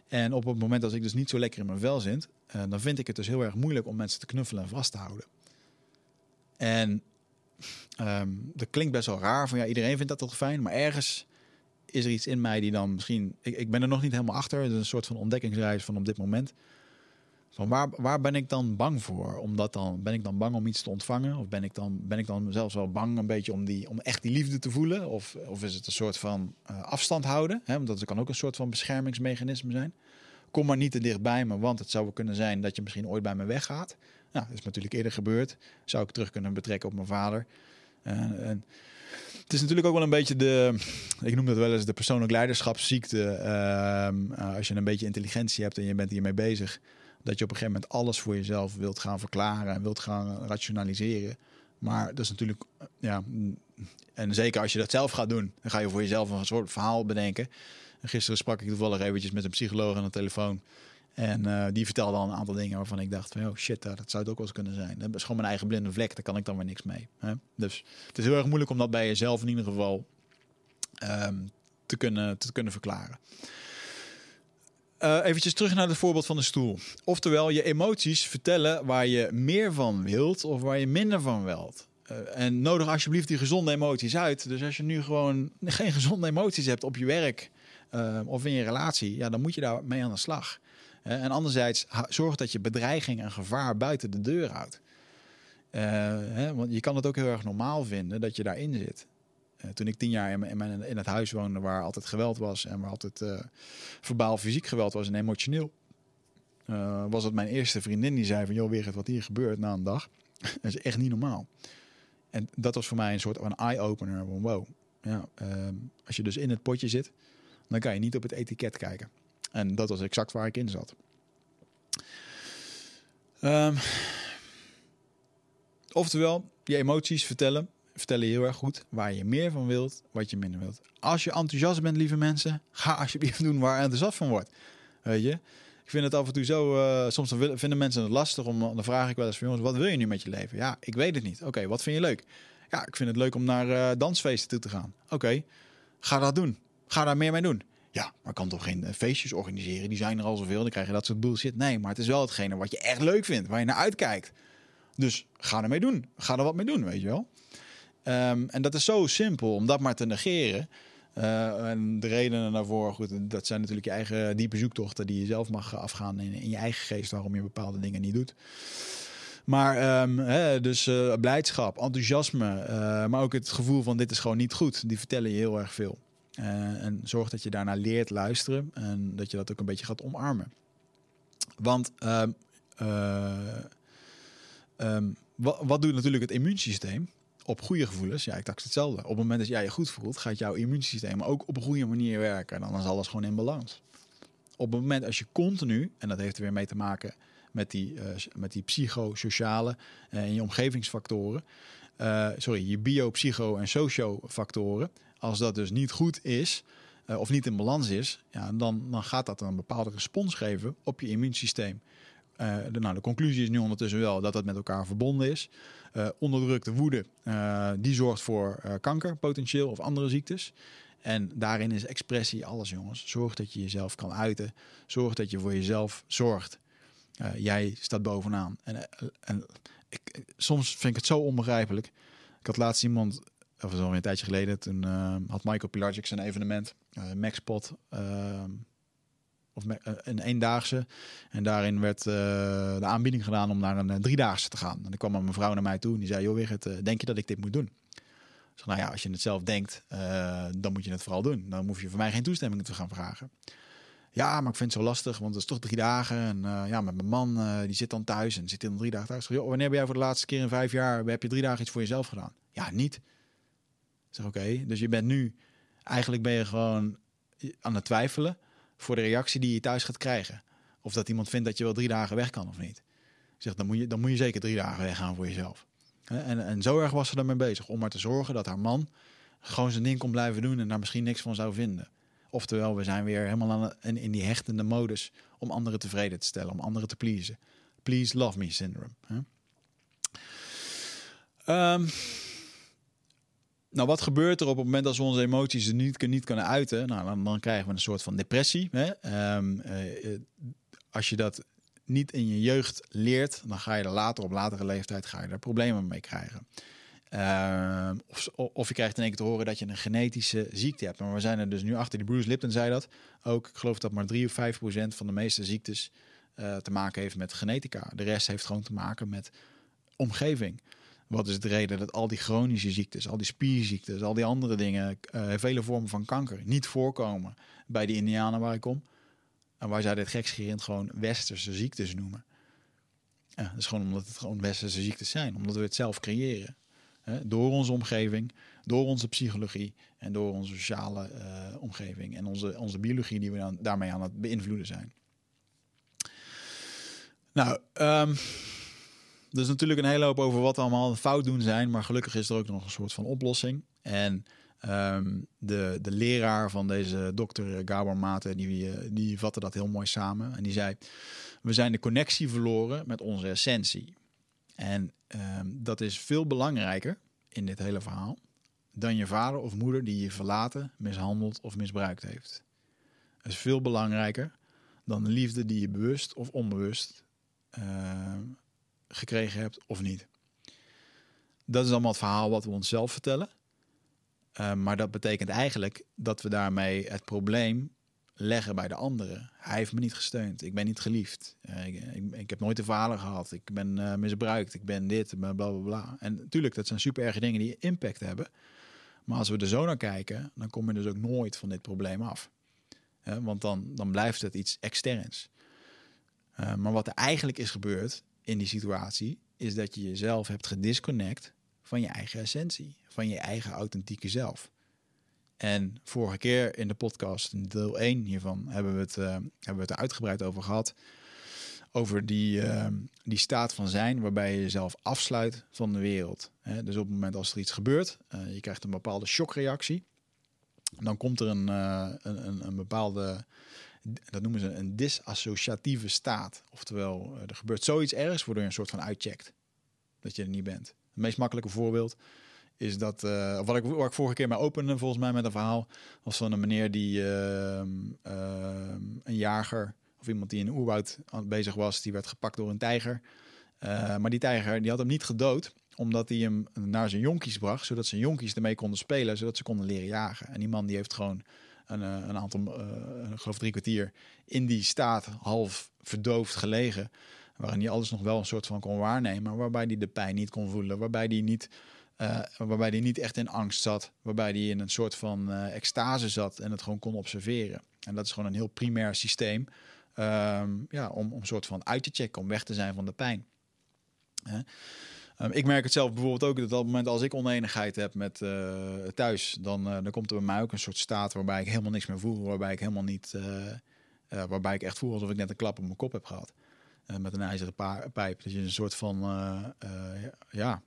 En op het moment dat ik dus niet zo lekker in mijn vel zit, uh, dan vind ik het dus heel erg moeilijk om mensen te knuffelen en vast te houden. En um, dat klinkt best wel raar, van ja, iedereen vindt dat toch fijn, maar ergens is er iets in mij die dan misschien, ik, ik ben er nog niet helemaal achter, het is een soort van ontdekkingsreis van op dit moment. Van waar, waar ben ik dan bang voor? Omdat dan, ben ik dan bang om iets te ontvangen? Of ben ik dan, ben ik dan zelfs wel bang een beetje om, die, om echt die liefde te voelen? Of, of is het een soort van uh, afstand houden? Hè? Want dat kan ook een soort van beschermingsmechanisme zijn. Kom maar niet te dichtbij me, want het zou kunnen zijn dat je misschien ooit bij me weggaat. Nou, dat is natuurlijk eerder gebeurd. Zou ik terug kunnen betrekken op mijn vader. Uh, en het is natuurlijk ook wel een beetje de, ik noem dat wel eens de persoonlijk leiderschapsziekte. Uh, als je een beetje intelligentie hebt en je bent hiermee bezig dat je op een gegeven moment alles voor jezelf wilt gaan verklaren en wilt gaan rationaliseren. Maar dat is natuurlijk, ja, en zeker als je dat zelf gaat doen, dan ga je voor jezelf een soort verhaal bedenken. En gisteren sprak ik toevallig eventjes met een psycholoog aan de telefoon. En uh, die vertelde al een aantal dingen waarvan ik dacht van, oh shit, dat zou het ook wel eens kunnen zijn. Dat is gewoon mijn eigen blinde vlek, daar kan ik dan weer niks mee. Hè? Dus het is heel erg moeilijk om dat bij jezelf in ieder geval um, te, kunnen, te kunnen verklaren. Uh, eventjes terug naar het voorbeeld van de stoel. Oftewel, je emoties vertellen waar je meer van wilt of waar je minder van wilt. Uh, en nodig alsjeblieft die gezonde emoties uit. Dus als je nu gewoon geen gezonde emoties hebt op je werk uh, of in je relatie, ja, dan moet je daar mee aan de slag. en anderzijds, zorg dat je bedreiging en gevaar buiten de deur houdt. Hè, want je kan het ook heel erg normaal vinden dat je daarin zit. Uh, toen ik tien jaar in, in, het huis woonde waar altijd geweld was en waar altijd uh, verbaal fysiek geweld was en emotioneel, uh, was het mijn eerste vriendin die zei van joh, weer wat hier gebeurt na een dag. dat is echt niet normaal. En dat was voor mij een soort van eye-opener van wow. Ja, ehm, als je dus in het potje zit, dan kan je niet op het etiket kijken. En dat was exact waar ik in zat. Um, oftewel, je emoties vertellen vertellen heel erg goed waar je meer van wilt, wat je minder wilt. Als je enthousiast bent, lieve mensen, ga alsjeblieft doen waar je enthousiast van wordt. Weet je? Ik vind het af en toe zo, uh, soms vinden mensen het lastig om, dan vraag ik wel eens van jongens, wat wil je nu met je leven? Ja, ik weet het niet. Oké, wat vind je leuk? Ja, ik vind het leuk om naar uh, dansfeesten toe te gaan. Oké, ga dat doen. Ga daar meer mee doen. Ja, maar kan toch geen eh, feestjes organiseren? Die zijn er al zoveel, dan krijg je dat soort bullshit. Nee, maar het is wel hetgene wat je echt leuk vindt, waar je naar uitkijkt. Dus ga ermee doen. Ga er wat mee doen, weet je wel. Um, en dat is zo simpel om dat maar te negeren. Uh, en de redenen daarvoor, goed, dat zijn natuurlijk je eigen diepe zoektochten die je zelf mag afgaan in, in je eigen geest waarom je bepaalde dingen niet doet. Maar um, hè, dus uh, blijdschap, enthousiasme, uh, maar ook het gevoel van dit is gewoon niet goed, die vertellen je heel erg veel. en zorg dat je daarna leert luisteren en dat je dat ook een beetje gaat omarmen. Want ehm, wat, wat doet natuurlijk het immuunsysteem? Op goede gevoelens, ja, ik dacht hetzelfde. Op het moment dat jij je goed voelt, gaat jouw immuunsysteem ook op een goede manier werken. En dan is alles gewoon in balans. Op het moment als je continu, en dat heeft er weer mee te maken met die, uh, met die psychosociale en je omgevingsfactoren, uh, sorry, je bio, psycho en sociofactoren, als dat dus niet goed is, of niet in balans is, ja, dan, dan gaat dat een bepaalde respons geven op je immuunsysteem. De, nou, de conclusie is nu ondertussen wel dat het met elkaar verbonden is. Uh, onderdrukte woede, die zorgt voor kanker potentieel of andere ziektes. En daarin is expressie alles, jongens. Zorg dat je jezelf kan uiten. Zorg dat je voor jezelf zorgt. jij staat bovenaan. En, en ik, soms vind ik het zo onbegrijpelijk. Ik had laatst iemand of zo een tijdje geleden, toen had Michael Pilarczyk zijn evenement, Maxpot, uh, of een eendaagse. En daarin werd de aanbieding gedaan om naar een driedaagse te gaan. En dan kwam een mevrouw naar mij toe en die zei, joh Wigert, denk je dat ik dit moet doen? Zei, nou ja, als je het zelf denkt, dan moet je het vooral doen. Dan hoef je voor mij geen toestemming te gaan vragen. Ja, maar ik vind het zo lastig, want het is toch drie dagen. En ja, met mijn man, die zit dan thuis en zit in drie dagen thuis. Joh, wanneer ben jij voor de laatste keer in vijf jaar, heb je drie dagen iets voor jezelf gedaan? Ja, niet. Ik zeg, oké, dus je bent nu, eigenlijk ben je gewoon aan het twijfelen voor de reactie die je thuis gaat krijgen. Of dat iemand vindt dat je wel drie dagen weg kan of niet. Ik zeg, dan moet je, dan moet je zeker drie dagen weggaan voor jezelf. En, en zo erg was ze ermee bezig, om maar te zorgen dat haar man gewoon zijn ding kon blijven doen en daar misschien niks van zou vinden. Oftewel, we zijn weer helemaal aan in, die hechtende modus om anderen tevreden te stellen, om anderen te pleasen. Please love me syndrome. Um, nou, wat gebeurt er op het moment dat we onze emoties niet, niet kunnen uiten? Nou, dan, dan krijgen we een soort van depressie. Hè? Um, uh, als je dat niet in je jeugd leert, dan ga je er later op latere leeftijd ga je er problemen mee krijgen. Uh, of, of, je krijgt in één keer te horen dat je een genetische ziekte hebt. Maar we zijn er dus nu achter. Die Bruce Lipton zei dat ook. Ik geloof dat maar 3 of 5 procent van de meeste ziektes uh, te maken heeft met genetica. De rest heeft gewoon te maken met omgeving. Wat is de reden dat al die chronische ziektes, al die spierziektes, al die andere dingen, uh, vele vormen van kanker, niet voorkomen bij die Indianen waar ik kom? En waar zij dit gekscherend gewoon westerse ziektes noemen. Ja, dat is gewoon omdat het gewoon westerse ziektes zijn, omdat we het zelf creëren. Hè? Door onze omgeving, door onze psychologie en door onze sociale uh, omgeving en onze, onze biologie die we dan daarmee aan het beïnvloeden zijn. Nou, um, is natuurlijk een hele hoop over wat allemaal fout doen zijn, maar gelukkig is er ook nog een soort van oplossing. En um, de, de leraar van deze dokter Gabor Mate, die, die vatte dat heel mooi samen. En die zei, we zijn de connectie verloren met onze essentie. En um, dat is veel belangrijker in dit hele verhaal dan je vader of moeder die je verlaten, mishandeld of misbruikt heeft. Het is veel belangrijker dan de liefde die je bewust of onbewust uh, gekregen hebt of niet. Dat is allemaal het verhaal wat we onszelf vertellen. Uh, maar dat betekent eigenlijk dat we daarmee het probleem leggen bij de anderen. Hij heeft me niet gesteund. Ik ben niet geliefd. Uh, ik, ik, heb nooit een vader gehad. Ik ben uh, misbruikt. Ik ben dit. Bla bla bla. En natuurlijk, dat zijn super erge dingen die impact hebben. Maar als we er zo naar kijken, dan kom je dus ook nooit van dit probleem af. want dan, dan blijft het iets externs. maar wat er eigenlijk is gebeurd, in die situatie, is dat je jezelf hebt gedisconnect van je eigen essentie, van je eigen authentieke zelf. En vorige keer in de podcast, in deel 1 hiervan, hebben we het, uh, hebben we het er uitgebreid over gehad. Over die, uh, die staat van zijn waarbij je jezelf afsluit van de wereld. Dus op het moment als er iets gebeurt, uh, je krijgt een bepaalde shockreactie. Dan komt er een, een, een, een bepaalde dat noemen ze een disassociatieve staat. Oftewel, eh, er gebeurt zoiets ergs waardoor je een soort van uitcheckt. Dat je er niet bent. Het meest makkelijke voorbeeld is dat, uh, wat ik, waar ik vorige keer mee opende, volgens mij met een verhaal, was van een meneer die uh, uh, een jager of iemand die in een oerwoud bezig was, die werd gepakt door een tijger. Uh, maar die tijger die had hem niet gedood, omdat hij hem naar zijn jonkies bracht, zodat zijn jonkies ermee konden spelen, zodat ze konden leren jagen. En die man die heeft gewoon een, eh, een aantal, uh, geloof drie kwartier, in die staat half verdoofd gelegen. Waarin hij alles nog wel een soort van kon waarnemen, waarbij hij de pijn niet kon voelen. Waarbij hij niet, uh, waarbij hij niet echt in angst zat. Waarbij hij in een soort van uh, extase zat en het gewoon kon observeren. En dat is gewoon een heel primair systeem um, ja, om, om een soort van uit te checken, om weg te zijn van de pijn. Ehm, ik merk het zelf bijvoorbeeld ook dat op het moment als ik oneenigheid heb met thuis, dan, dan komt er bij mij ook een soort staat waarbij ik helemaal niks meer voel, waarbij ik helemaal niet, waarbij ik echt voel alsof ik net een klap op mijn kop heb gehad. met een ijzeren pijp. Dat je een soort van, ja,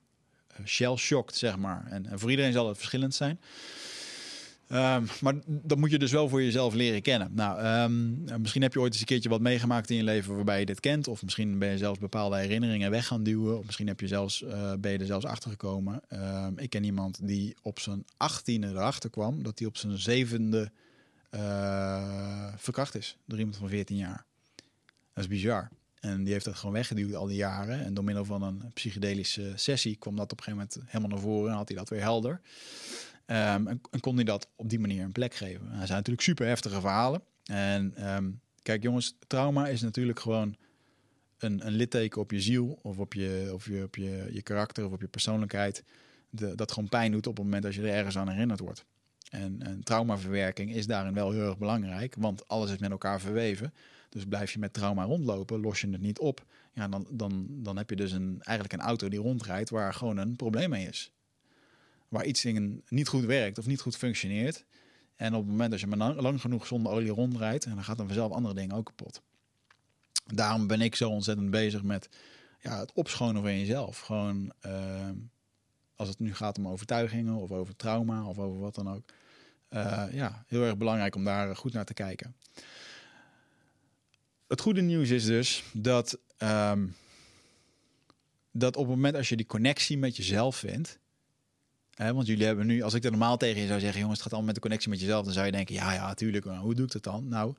shell shocked, zeg maar. En, voor iedereen zal het verschillend zijn. Um, maar dat moet je dus wel voor jezelf leren kennen. Nou, um, misschien heb je ooit eens een keertje wat meegemaakt in je leven waarbij je dit kent. Of misschien ben je zelfs bepaalde herinneringen weg gaan duwen. Of misschien heb je zelfs, uh, ben je er zelfs achter gekomen. Um, ik ken iemand die op zijn achttiende erachter kwam dat hij op zijn zevende uh, verkracht is door iemand van 14 jaar. Dat is bizar. En die heeft dat gewoon weggeduwd al die jaren. En door middel van een psychedelische sessie kwam dat op een gegeven moment helemaal naar voren en had hij dat weer helder. Um, en, kon hij dat op die manier een plek geven. Dat zijn natuurlijk super heftige verhalen. En um, kijk jongens, trauma is natuurlijk gewoon een, een litteken op je ziel of op je, of je, op je, je karakter of op je persoonlijkheid. Dat gewoon pijn doet op het moment als je er ergens aan herinnerd wordt. En, en traumaverwerking is daarin wel heel erg belangrijk, want alles is met elkaar verweven. Dus blijf je met trauma rondlopen, los je het niet op. Ja, dan, dan, dan heb je dus een, eigenlijk een auto die rondrijdt waar gewoon een probleem mee is. Waar iets in niet goed werkt of niet goed functioneert. En op het moment dat je maar lang genoeg zonder olie rondrijdt, en dan gaat dan vanzelf andere dingen ook kapot. Daarom ben ik zo ontzettend bezig met ja, het opschonen van jezelf. Gewoon uh, als het nu gaat om overtuigingen of over trauma of over wat dan ook. Uh, ja, heel erg belangrijk om daar goed naar te kijken. Het goede nieuws is dus dat, um, dat op het moment als je die connectie met jezelf vindt. Want jullie hebben nu, als ik er normaal tegen je zou zeggen, jongens, het gaat allemaal met de connectie met jezelf, dan zou je denken, ja, ja, natuurlijk, maar hoe doe ik dat dan? Nou,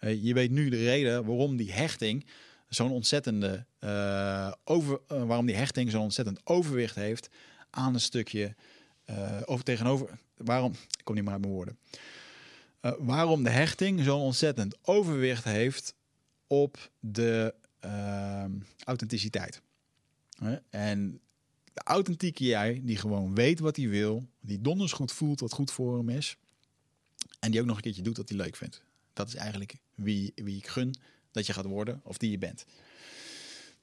uh, je weet nu de reden waarom die hechting zo'n ontzettende uh, over, uh, waarom die hechting zo'n ontzettend overwicht heeft aan een stukje over tegenover. Waarom? Ik kom niet maar uit mijn woorden. waarom de hechting zo'n ontzettend overwicht heeft op de authenticiteit. En de authentieke jij, die gewoon weet wat hij wil, die donders goed voelt wat goed voor hem is, en die ook nog een keertje doet wat hij leuk vindt. Dat is eigenlijk wie, wie ik gun dat je gaat worden of die je bent.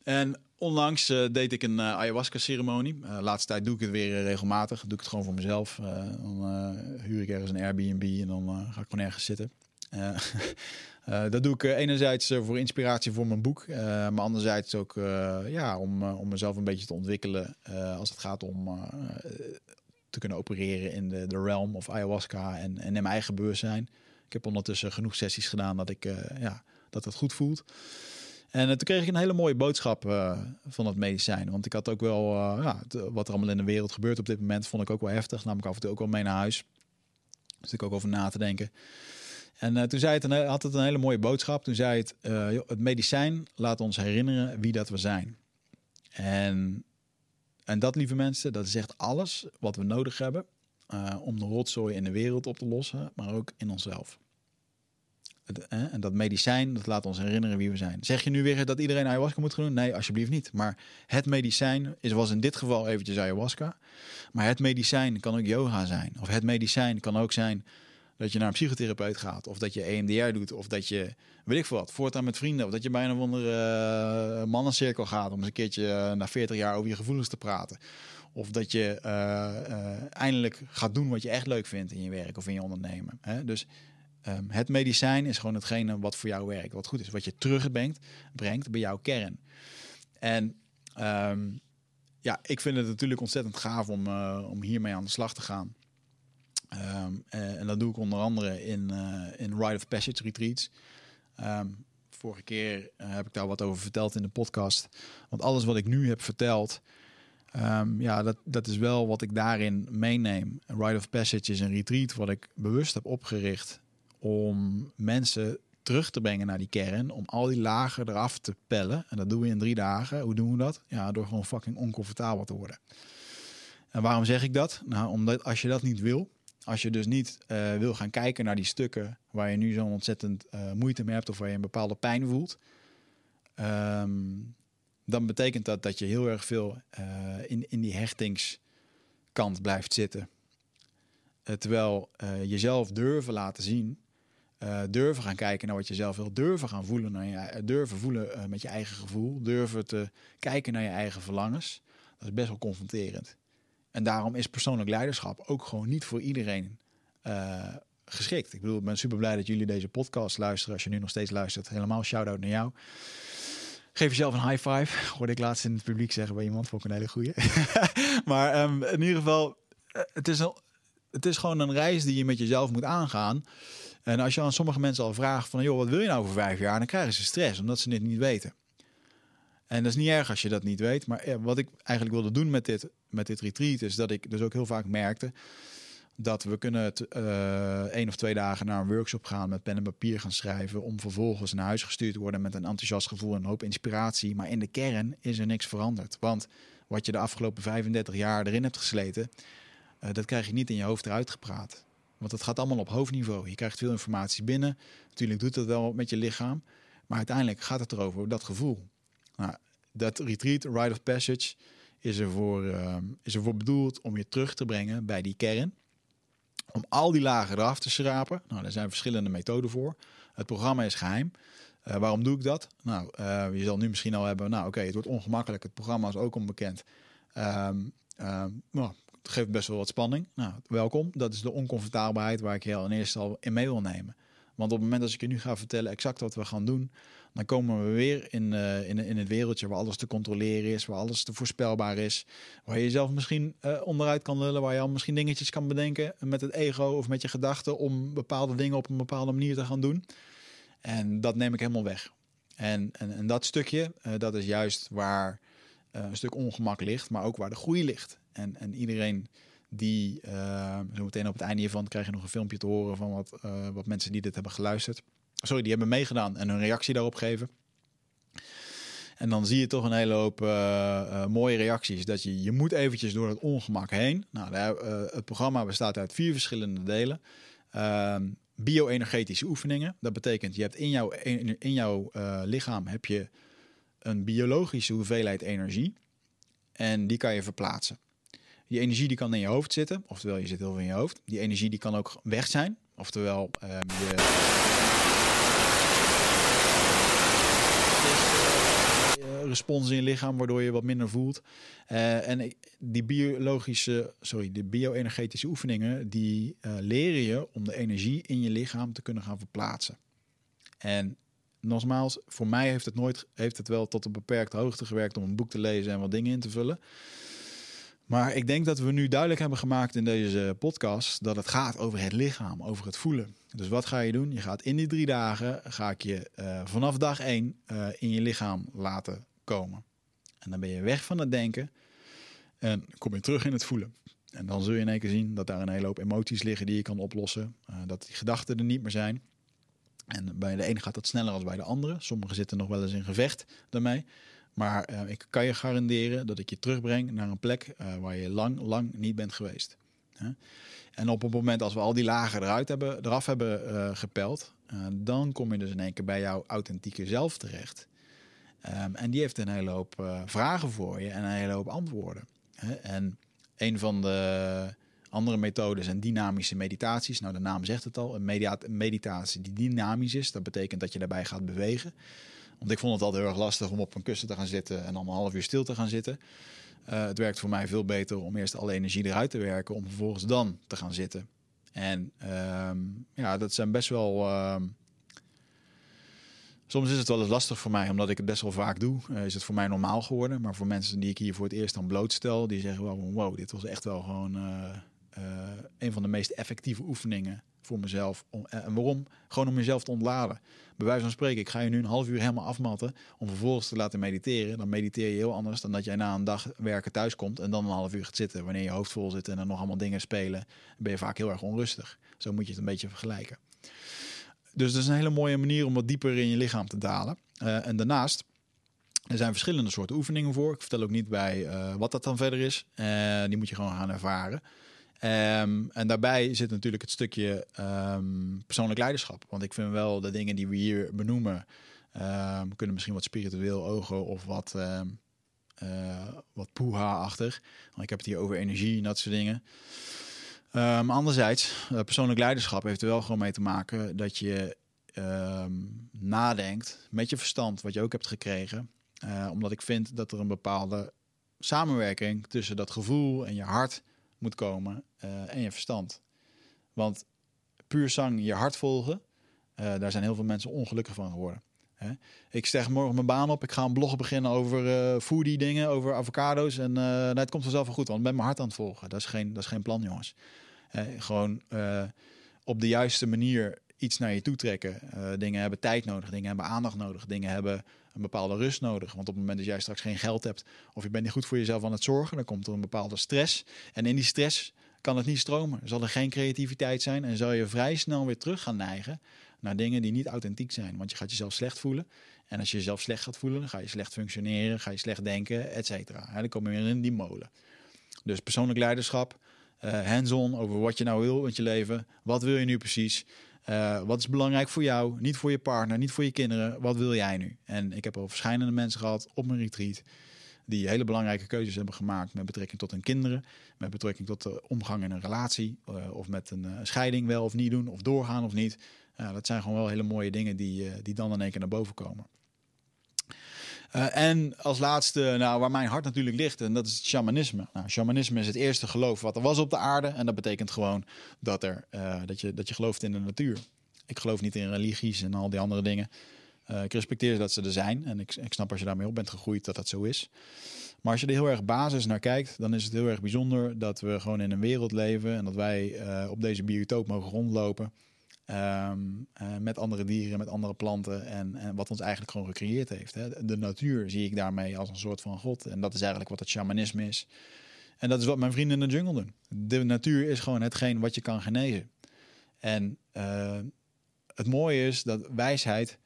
En onlangs uh, deed ik een uh, ayahuasca-ceremonie. Uh, laatste tijd doe ik het weer regelmatig. Doe ik het gewoon voor mezelf. dan huur ik ergens een Airbnb en dan ga ik gewoon ergens zitten. Uh, dat doe ik uh, enerzijds uh, voor inspiratie voor mijn boek, maar anderzijds ook ja, om, om mezelf een beetje te ontwikkelen als het gaat om te kunnen opereren in de, de realm of ayahuasca en, en in mijn eigen bewustzijn. Ik heb ondertussen genoeg sessies gedaan dat ik ja, dat het goed voelt. En toen kreeg ik een hele mooie boodschap van het medicijn. Want ik had ook wel, ja, wat er allemaal in de wereld gebeurt op dit moment, vond ik ook wel heftig. Namelijk af en toe ook wel mee naar huis. Dus ik ook over na te denken. En uh, toen zei het had het een hele mooie boodschap. Toen zei het, joh, het medicijn laat ons herinneren wie dat we zijn. En, en dat, lieve mensen, dat is echt alles wat we nodig hebben uh, om de rotzooi in de wereld op te lossen, maar ook in onszelf. Het, en dat medicijn, dat laat ons herinneren wie we zijn. Zeg je nu weer dat iedereen ayahuasca moet gaan doen? Nee, alsjeblieft niet. Maar het medicijn is, was in dit geval eventjes ayahuasca. Maar het medicijn kan ook yoga zijn. Of het medicijn kan ook zijn dat je naar een psychotherapeut gaat. Of dat je EMDR doet. Of dat je, weet ik veel wat, voortaan met vrienden. Of dat je bij een uh, mannencirkel gaat om eens een keertje uh, na 40 jaar over je gevoelens te praten. Of dat je uh, eindelijk gaat doen wat je echt leuk vindt in je werk of in je ondernemen. Hè? Dus um, het medicijn is gewoon hetgene wat voor jou werkt. Wat goed is. Wat je terugbrengt brengt bij jouw kern. En um, ja, ik vind het natuurlijk ontzettend gaaf om, om hiermee aan de slag te gaan. Um, uh, en dat doe ik onder andere in, uh, in Rite of Passage retreats. Um, vorige keer uh, heb ik daar wat over verteld in de podcast. Want alles wat ik nu heb verteld, um, ja, dat, dat is wel wat ik daarin meeneem. Rite of Passage is een retreat wat ik bewust heb opgericht om mensen terug te brengen naar die kern, om al die lagen eraf te pellen. En dat doen we in drie dagen. Hoe doen we dat? Ja, door gewoon fucking oncomfortabel te worden. En waarom zeg ik dat? Nou, omdat als je dat niet wil, als je dus niet uh, wil gaan kijken naar die stukken waar je nu zo'n ontzettend uh, moeite mee hebt of waar je een bepaalde pijn voelt, um, dan betekent dat dat je heel erg veel uh, in, in die hechtingskant blijft zitten. terwijl jezelf durven laten zien durven gaan kijken naar wat je zelf wil. Durven gaan voelen naar durven voelen met je eigen gevoel. Durven te kijken naar je eigen verlangens. Dat is best wel confronterend. En daarom is persoonlijk leiderschap ook gewoon niet voor iedereen geschikt. Ik bedoel, ik ben super blij dat jullie deze podcast luisteren. Als je nu nog steeds luistert, helemaal shout-out naar jou. Geef jezelf een high five. Hoorde ik laatst in het publiek zeggen bij iemand. Vond een hele goeie. maar um, in ieder geval, eh, het is, een, het is gewoon een reis die je met jezelf moet aangaan. En als je aan sommige mensen al vraagt van... joh, wat wil je nou voor vijf jaar? Dan krijgen ze stress, omdat ze dit niet weten. En dat is niet erg als je dat niet weet. Maar wat ik eigenlijk wilde doen met dit, met dit retreat... is dat ik dus ook heel vaak merkte dat we kunnen uh, één of twee dagen naar een workshop gaan met pen en papier gaan schrijven om vervolgens naar huis gestuurd te worden met een enthousiast gevoel en een hoop inspiratie. Maar in de kern is er niks veranderd. Want wat je de afgelopen 35 jaar erin hebt gesleten, uh, dat krijg je niet in je hoofd eruit gepraat. Want het gaat allemaal op hoofdniveau. Je krijgt veel informatie binnen. Natuurlijk doet dat wel met je lichaam. Maar uiteindelijk gaat het erover, dat gevoel. Nou, dat retreat, Rite of Passage, is ervoor, uh, is bedoeld om je terug te brengen bij die kern om al die lagen eraf te schrapen. Nou, daar zijn verschillende methoden voor. Het programma is geheim. Uh, waarom doe ik dat? Nou, uh, je zal nu misschien al hebben, nou oké, het wordt ongemakkelijk. Het programma is ook onbekend. Um, nou, het geeft best wel wat spanning. Nou, welkom. Dat is de oncomfortabelheid waar ik heel in eerste al in mee wil nemen. Want op het moment dat ik je nu ga vertellen exact wat we gaan doen, dan komen we weer in, uh, in, in het wereldje waar alles te controleren is, waar alles te voorspelbaar is. Waar je jezelf misschien uh, onderuit kan lullen, waar je al misschien dingetjes kan bedenken met het ego of met je gedachten om bepaalde dingen op een bepaalde manier te gaan doen. En dat neem ik helemaal weg. En, en, en dat stukje, uh, dat is juist waar een stuk ongemak ligt, maar ook waar de groei ligt. En, en iedereen die, zo meteen op het einde hiervan krijg je nog een filmpje te horen van wat, wat mensen die dit hebben geluisterd sorry, die hebben meegedaan en hun reactie daarop geven. En dan zie je toch een hele hoop uh, uh, mooie reacties. Dat je, je moet eventjes door het ongemak heen. Nou, uh, het programma bestaat uit vier verschillende delen. Ehm, bio-energetische oefeningen. Dat betekent, je hebt in jouw, in, in jouw lichaam heb je een biologische hoeveelheid energie. En die kan je verplaatsen. Die energie die kan in je hoofd zitten. Oftewel, je zit heel veel in je hoofd. Die energie die kan ook weg zijn. Oftewel, um, je respons in je lichaam, waardoor je wat minder voelt. Uh, en die biologische, sorry, de bio-energetische oefeningen, die uh, leren je om de energie in je lichaam te kunnen gaan verplaatsen. En nogmaals, voor mij heeft het nooit, heeft het wel tot een beperkte hoogte gewerkt om een boek te lezen en wat dingen in te vullen. Maar ik denk dat we nu duidelijk hebben gemaakt in deze podcast dat het gaat over het lichaam, over het voelen. Dus wat ga je doen? Je gaat in die drie dagen, ga ik je uh, vanaf dag één in je lichaam laten komen. En dan ben je weg van het denken en kom je terug in het voelen. En dan zul je in één keer zien dat daar een hele hoop emoties liggen die je kan oplossen. Uh, dat die gedachten er niet meer zijn. En bij de ene gaat dat sneller dan bij de andere. Sommigen zitten nog wel eens in gevecht daarmee. Maar uh, ik kan je garanderen dat ik je terugbreng naar een plek uh, waar je lang, lang niet bent geweest. En op het moment als we al die lagen eruit hebben, eraf hebben gepeld, dan kom je dus in één keer bij jouw authentieke zelf terecht. Um, en die heeft een hele hoop uh, vragen voor je en een hele hoop antwoorden. Hè? En een van de andere methodes zijn dynamische meditaties. Nou, de naam zegt het al. Een meditatie die dynamisch is. Dat betekent dat je daarbij gaat bewegen. Want ik vond het altijd heel erg lastig om op een kussen te gaan zitten en dan een half uur stil te gaan zitten. Uh, het werkt voor mij veel beter om eerst alle energie eruit te werken, om vervolgens dan te gaan zitten. En um, ja, dat zijn best wel. Uh, Soms is het wel eens lastig voor mij, omdat ik het best wel vaak doe. Uh, is het voor mij normaal geworden. Maar voor mensen die ik hier voor het eerst dan blootstel, die zeggen wel: wow, dit was echt wel gewoon uh, uh, een van de meest effectieve oefeningen voor mezelf. Om, en waarom? Gewoon om mezelf te ontladen. Bij wijze van spreken, ik ga je nu een half uur helemaal afmatten om vervolgens te laten mediteren. Dan mediteer je heel anders dan dat jij na een dag werken thuis komt en dan een half uur gaat zitten. Wanneer je hoofd vol zit en er nog allemaal dingen spelen, ben je vaak heel erg onrustig. Zo moet je het een beetje vergelijken. Dus dat is een hele mooie manier om wat dieper in je lichaam te dalen. Uh, en daarnaast, er zijn verschillende soorten oefeningen voor. Ik vertel ook niet bij uh, wat dat dan verder is. Uh, die moet je gewoon gaan ervaren. Um, en daarbij zit natuurlijk het stukje um, persoonlijk leiderschap. Want ik vind wel de dingen die we hier benoemen, um, kunnen misschien wat spiritueel ogen of wat, wat poeha-achtig. Want ik heb het hier over energie en dat soort dingen. Um, anderzijds, uh, persoonlijk leiderschap heeft er wel gewoon mee te maken dat je um, nadenkt met je verstand, wat je ook hebt gekregen. Uh, omdat ik vind dat er een bepaalde samenwerking tussen dat gevoel en je hart moet komen uh, en je verstand. Want puur zang je hart volgen, daar zijn heel veel mensen ongelukkig van geworden. Hè? Ik zeg morgen mijn baan op, ik ga een blog beginnen over uh, foodie dingen, over avocado's. En uh, het komt vanzelf wel goed, want ik ben mijn hart aan het volgen. Dat is geen, dat is geen plan, jongens. Gewoon op de juiste manier iets naar je toe trekken. dingen hebben tijd nodig, dingen hebben aandacht nodig, dingen hebben een bepaalde rust nodig. Want op het moment dat jij straks geen geld hebt of je bent niet goed voor jezelf aan het zorgen, dan komt er een bepaalde stress. En in die stress kan het niet stromen. Zal er geen creativiteit zijn en zal je vrij snel weer terug gaan neigen naar dingen die niet authentiek zijn. Want je gaat jezelf slecht voelen. En als je jezelf slecht gaat voelen, dan ga je slecht functioneren, ga je slecht denken, et cetera. Dan kom je weer in die molen. Dus persoonlijk leiderschap, hands-on over wat je nou wil met je leven. Wat wil je nu precies? Uh, wat is belangrijk voor jou? Niet voor je partner, niet voor je kinderen. Wat wil jij nu? En ik heb al verschillende mensen gehad op mijn retreat die hele belangrijke keuzes hebben gemaakt met betrekking tot hun kinderen, met betrekking tot de omgang in een relatie, uh, of met een scheiding wel of niet doen, of doorgaan of niet. Dat zijn gewoon wel hele mooie dingen die, die dan in één keer naar boven komen. En als laatste, nou, waar mijn hart natuurlijk ligt, en dat is het shamanisme. Nou, shamanisme is het eerste geloof wat er was op de aarde. En dat betekent gewoon dat, er, dat, je, dat je gelooft in de natuur. Ik geloof niet in religies en al die andere dingen. Uh, ik respecteer dat ze er zijn en ik, ik snap als je daarmee op bent gegroeid dat dat zo is. Maar als je er heel erg basis naar kijkt, dan is het heel erg bijzonder dat we gewoon in een wereld leven en dat wij op deze biotoop mogen rondlopen. Um, uh, met andere dieren, met andere planten en, en, wat ons eigenlijk gewoon gecreëerd heeft. Hè. De natuur zie ik daarmee als een soort van god. En dat is eigenlijk wat het shamanisme is. En dat is wat mijn vrienden in de jungle doen. De natuur is gewoon hetgeen wat je kan genezen. En het mooie is dat wijsheid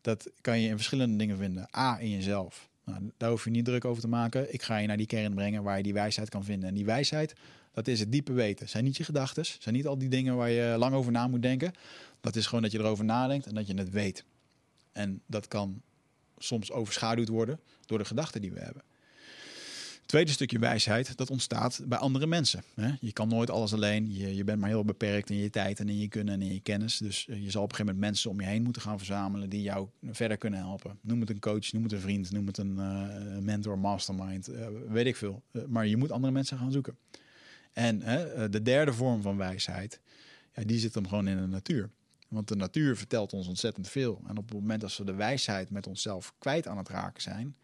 dat kan je in verschillende dingen vinden. A, in jezelf. Nou, daar hoef je niet druk over te maken. Ik ga je naar die kern brengen waar je die wijsheid kan vinden. En die wijsheid, dat is het diepe weten. Zijn niet je gedachten, zijn niet al die dingen waar je lang over na moet denken. Dat is gewoon dat je erover nadenkt en dat je het weet. En dat kan soms overschaduwd worden door de gedachten die we hebben. Tweede stukje wijsheid, dat ontstaat bij andere mensen. Je kan nooit alles alleen. Je, bent maar heel beperkt in je tijd en in je kunnen en in je kennis. Dus eh, je zal op een gegeven moment mensen om je heen moeten gaan verzamelen die jou verder kunnen helpen. Noem het een coach, noem het een vriend, noem het een uh, mentor, mastermind, uh, weet ik veel. maar je moet andere mensen gaan zoeken. En de derde vorm van wijsheid, ja, die zit hem gewoon in de natuur. Want de natuur vertelt ons ontzettend veel. En op het moment dat we de wijsheid met onszelf kwijt aan het raken zijn,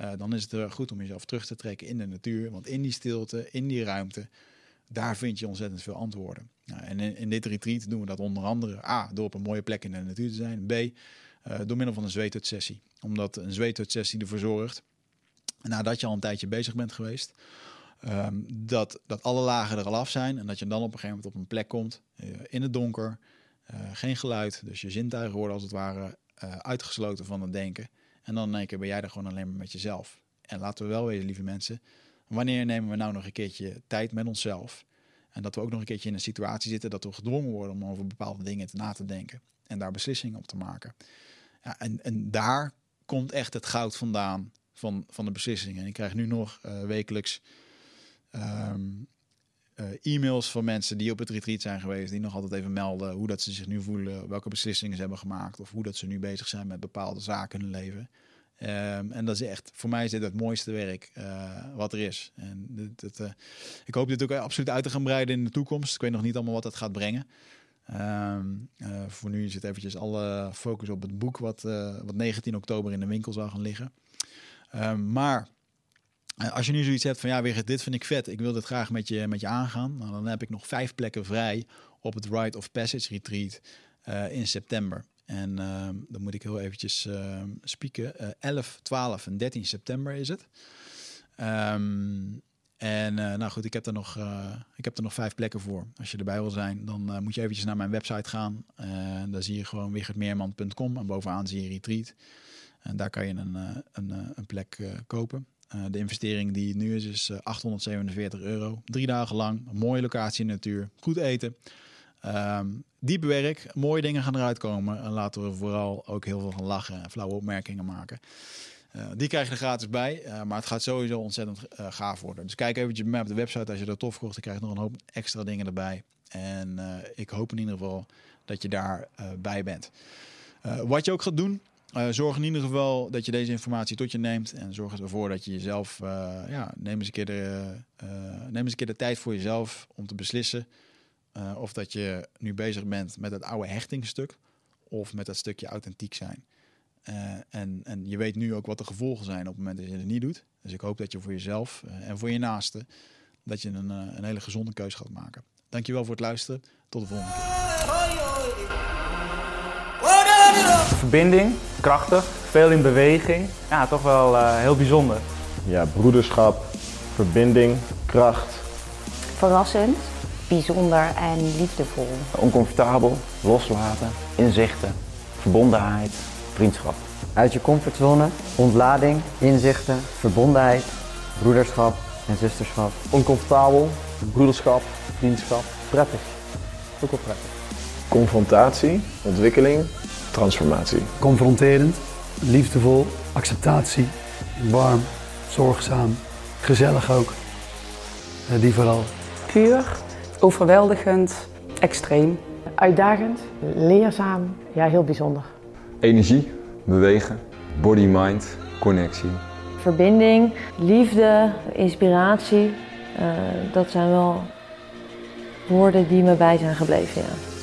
uh, dan is het goed om jezelf terug te trekken in de natuur. Want in die stilte, in die ruimte, daar vind je ontzettend veel antwoorden. Nou, en in, dit retreat doen we dat onder andere A, door op een mooie plek in de natuur te zijn. B, uh, door middel van een zweethutsessie. Omdat een zweethutsessie ervoor zorgt, nadat je al een tijdje bezig bent geweest, um, dat, dat alle lagen er al af zijn. En dat je dan op een gegeven moment op een plek komt, uh, in het donker, geen geluid. Dus je zintuigen worden als het ware uitgesloten van het denken. En dan in één keer ben jij er gewoon alleen maar met jezelf. En laten we wel weten, lieve mensen, wanneer nemen we nou nog een keertje tijd met onszelf? En dat we ook nog een keertje in een situatie zitten dat we gedwongen worden om over bepaalde dingen na te denken en daar beslissingen op te maken. Ja, en, en daar komt echt het goud vandaan van, van de beslissingen. En ik krijg nu nog wekelijks e-mails van mensen die op het retreat zijn geweest, die nog altijd even melden hoe dat ze zich nu voelen, welke beslissingen ze hebben gemaakt of hoe dat ze nu bezig zijn met bepaalde zaken in hun leven. Um, en dat is echt, voor mij is dit het mooiste werk uh, wat er is. En dit, uh, ik hoop dit ook absoluut uit te gaan breiden in de toekomst. Ik weet nog niet allemaal wat dat gaat brengen. Uh, voor nu zit eventjes alle focus op het boek wat, wat 19 oktober in de winkel zal gaan liggen. Um, maar eh, als je nu zoiets hebt van ja, weer dit vind ik vet, ik wil dit graag met je, met je aangaan, nou, dan heb ik nog vijf plekken vrij op het Rite of Passage Retreat uh, in september. En uh, dan moet ik heel eventjes uh, spieken. 11, 12 en 13 september is het. Um, en nou goed, ik heb, er nog, ik heb er nog vijf plekken voor. Als je erbij wil zijn, dan moet je eventjes naar mijn website gaan. daar zie je gewoon wichertmeerman.com en bovenaan zie je retreat. En daar kan je een, een, een plek kopen. Uh, de investering die nu is, is uh, 847 euro. Drie dagen lang, mooie locatie in de natuur, goed eten. Um, diep werk, mooie dingen gaan eruit komen. En laten we vooral ook heel veel gaan lachen en flauwe opmerkingen maken. die krijg je er gratis bij. maar het gaat sowieso ontzettend gaaf worden. Dus kijk eventjes bij mij op de website als je dat tof kocht. Dan krijg je nog een hoop extra dingen erbij. En ik hoop in ieder geval dat je daarbij bij bent. wat je ook gaat doen, uh, zorg in ieder geval dat je deze informatie tot je neemt. En zorg ervoor dat je jezelf. Uh, ja, neem eens, een keer de, uh, neem eens een keer de tijd voor jezelf om te beslissen. of dat je nu bezig bent met het oude hechtingstuk. Of met dat stukje authentiek zijn. en, en je weet nu ook wat de gevolgen zijn op het moment dat je het niet doet. Dus ik hoop dat je voor jezelf en voor je naasten. dat je een, een hele gezonde keuze gaat maken. Dankjewel voor het luisteren. Tot de volgende keer. Verbinding, krachtig, veel in beweging. Ja, toch wel uh, heel bijzonder. Ja, broederschap, verbinding, kracht. Verrassend, bijzonder en liefdevol. Oncomfortabel, loslaten, inzichten, verbondenheid, vriendschap. Uit je comfortzone, ontlading, inzichten, verbondenheid, broederschap en zusterschap. Oncomfortabel, broederschap, vriendschap, prettig. Ook wel prettig. Confrontatie, ontwikkeling, transformatie. Confronterend, liefdevol, acceptatie, warm, zorgzaam, gezellig ook. Uh, die vooral. Puur, overweldigend, extreem. Uitdagend, leerzaam, ja heel bijzonder. Energie, bewegen, body-mind, connectie. Verbinding, liefde, inspiratie, uh, dat zijn wel woorden die me bij zijn gebleven. Ja.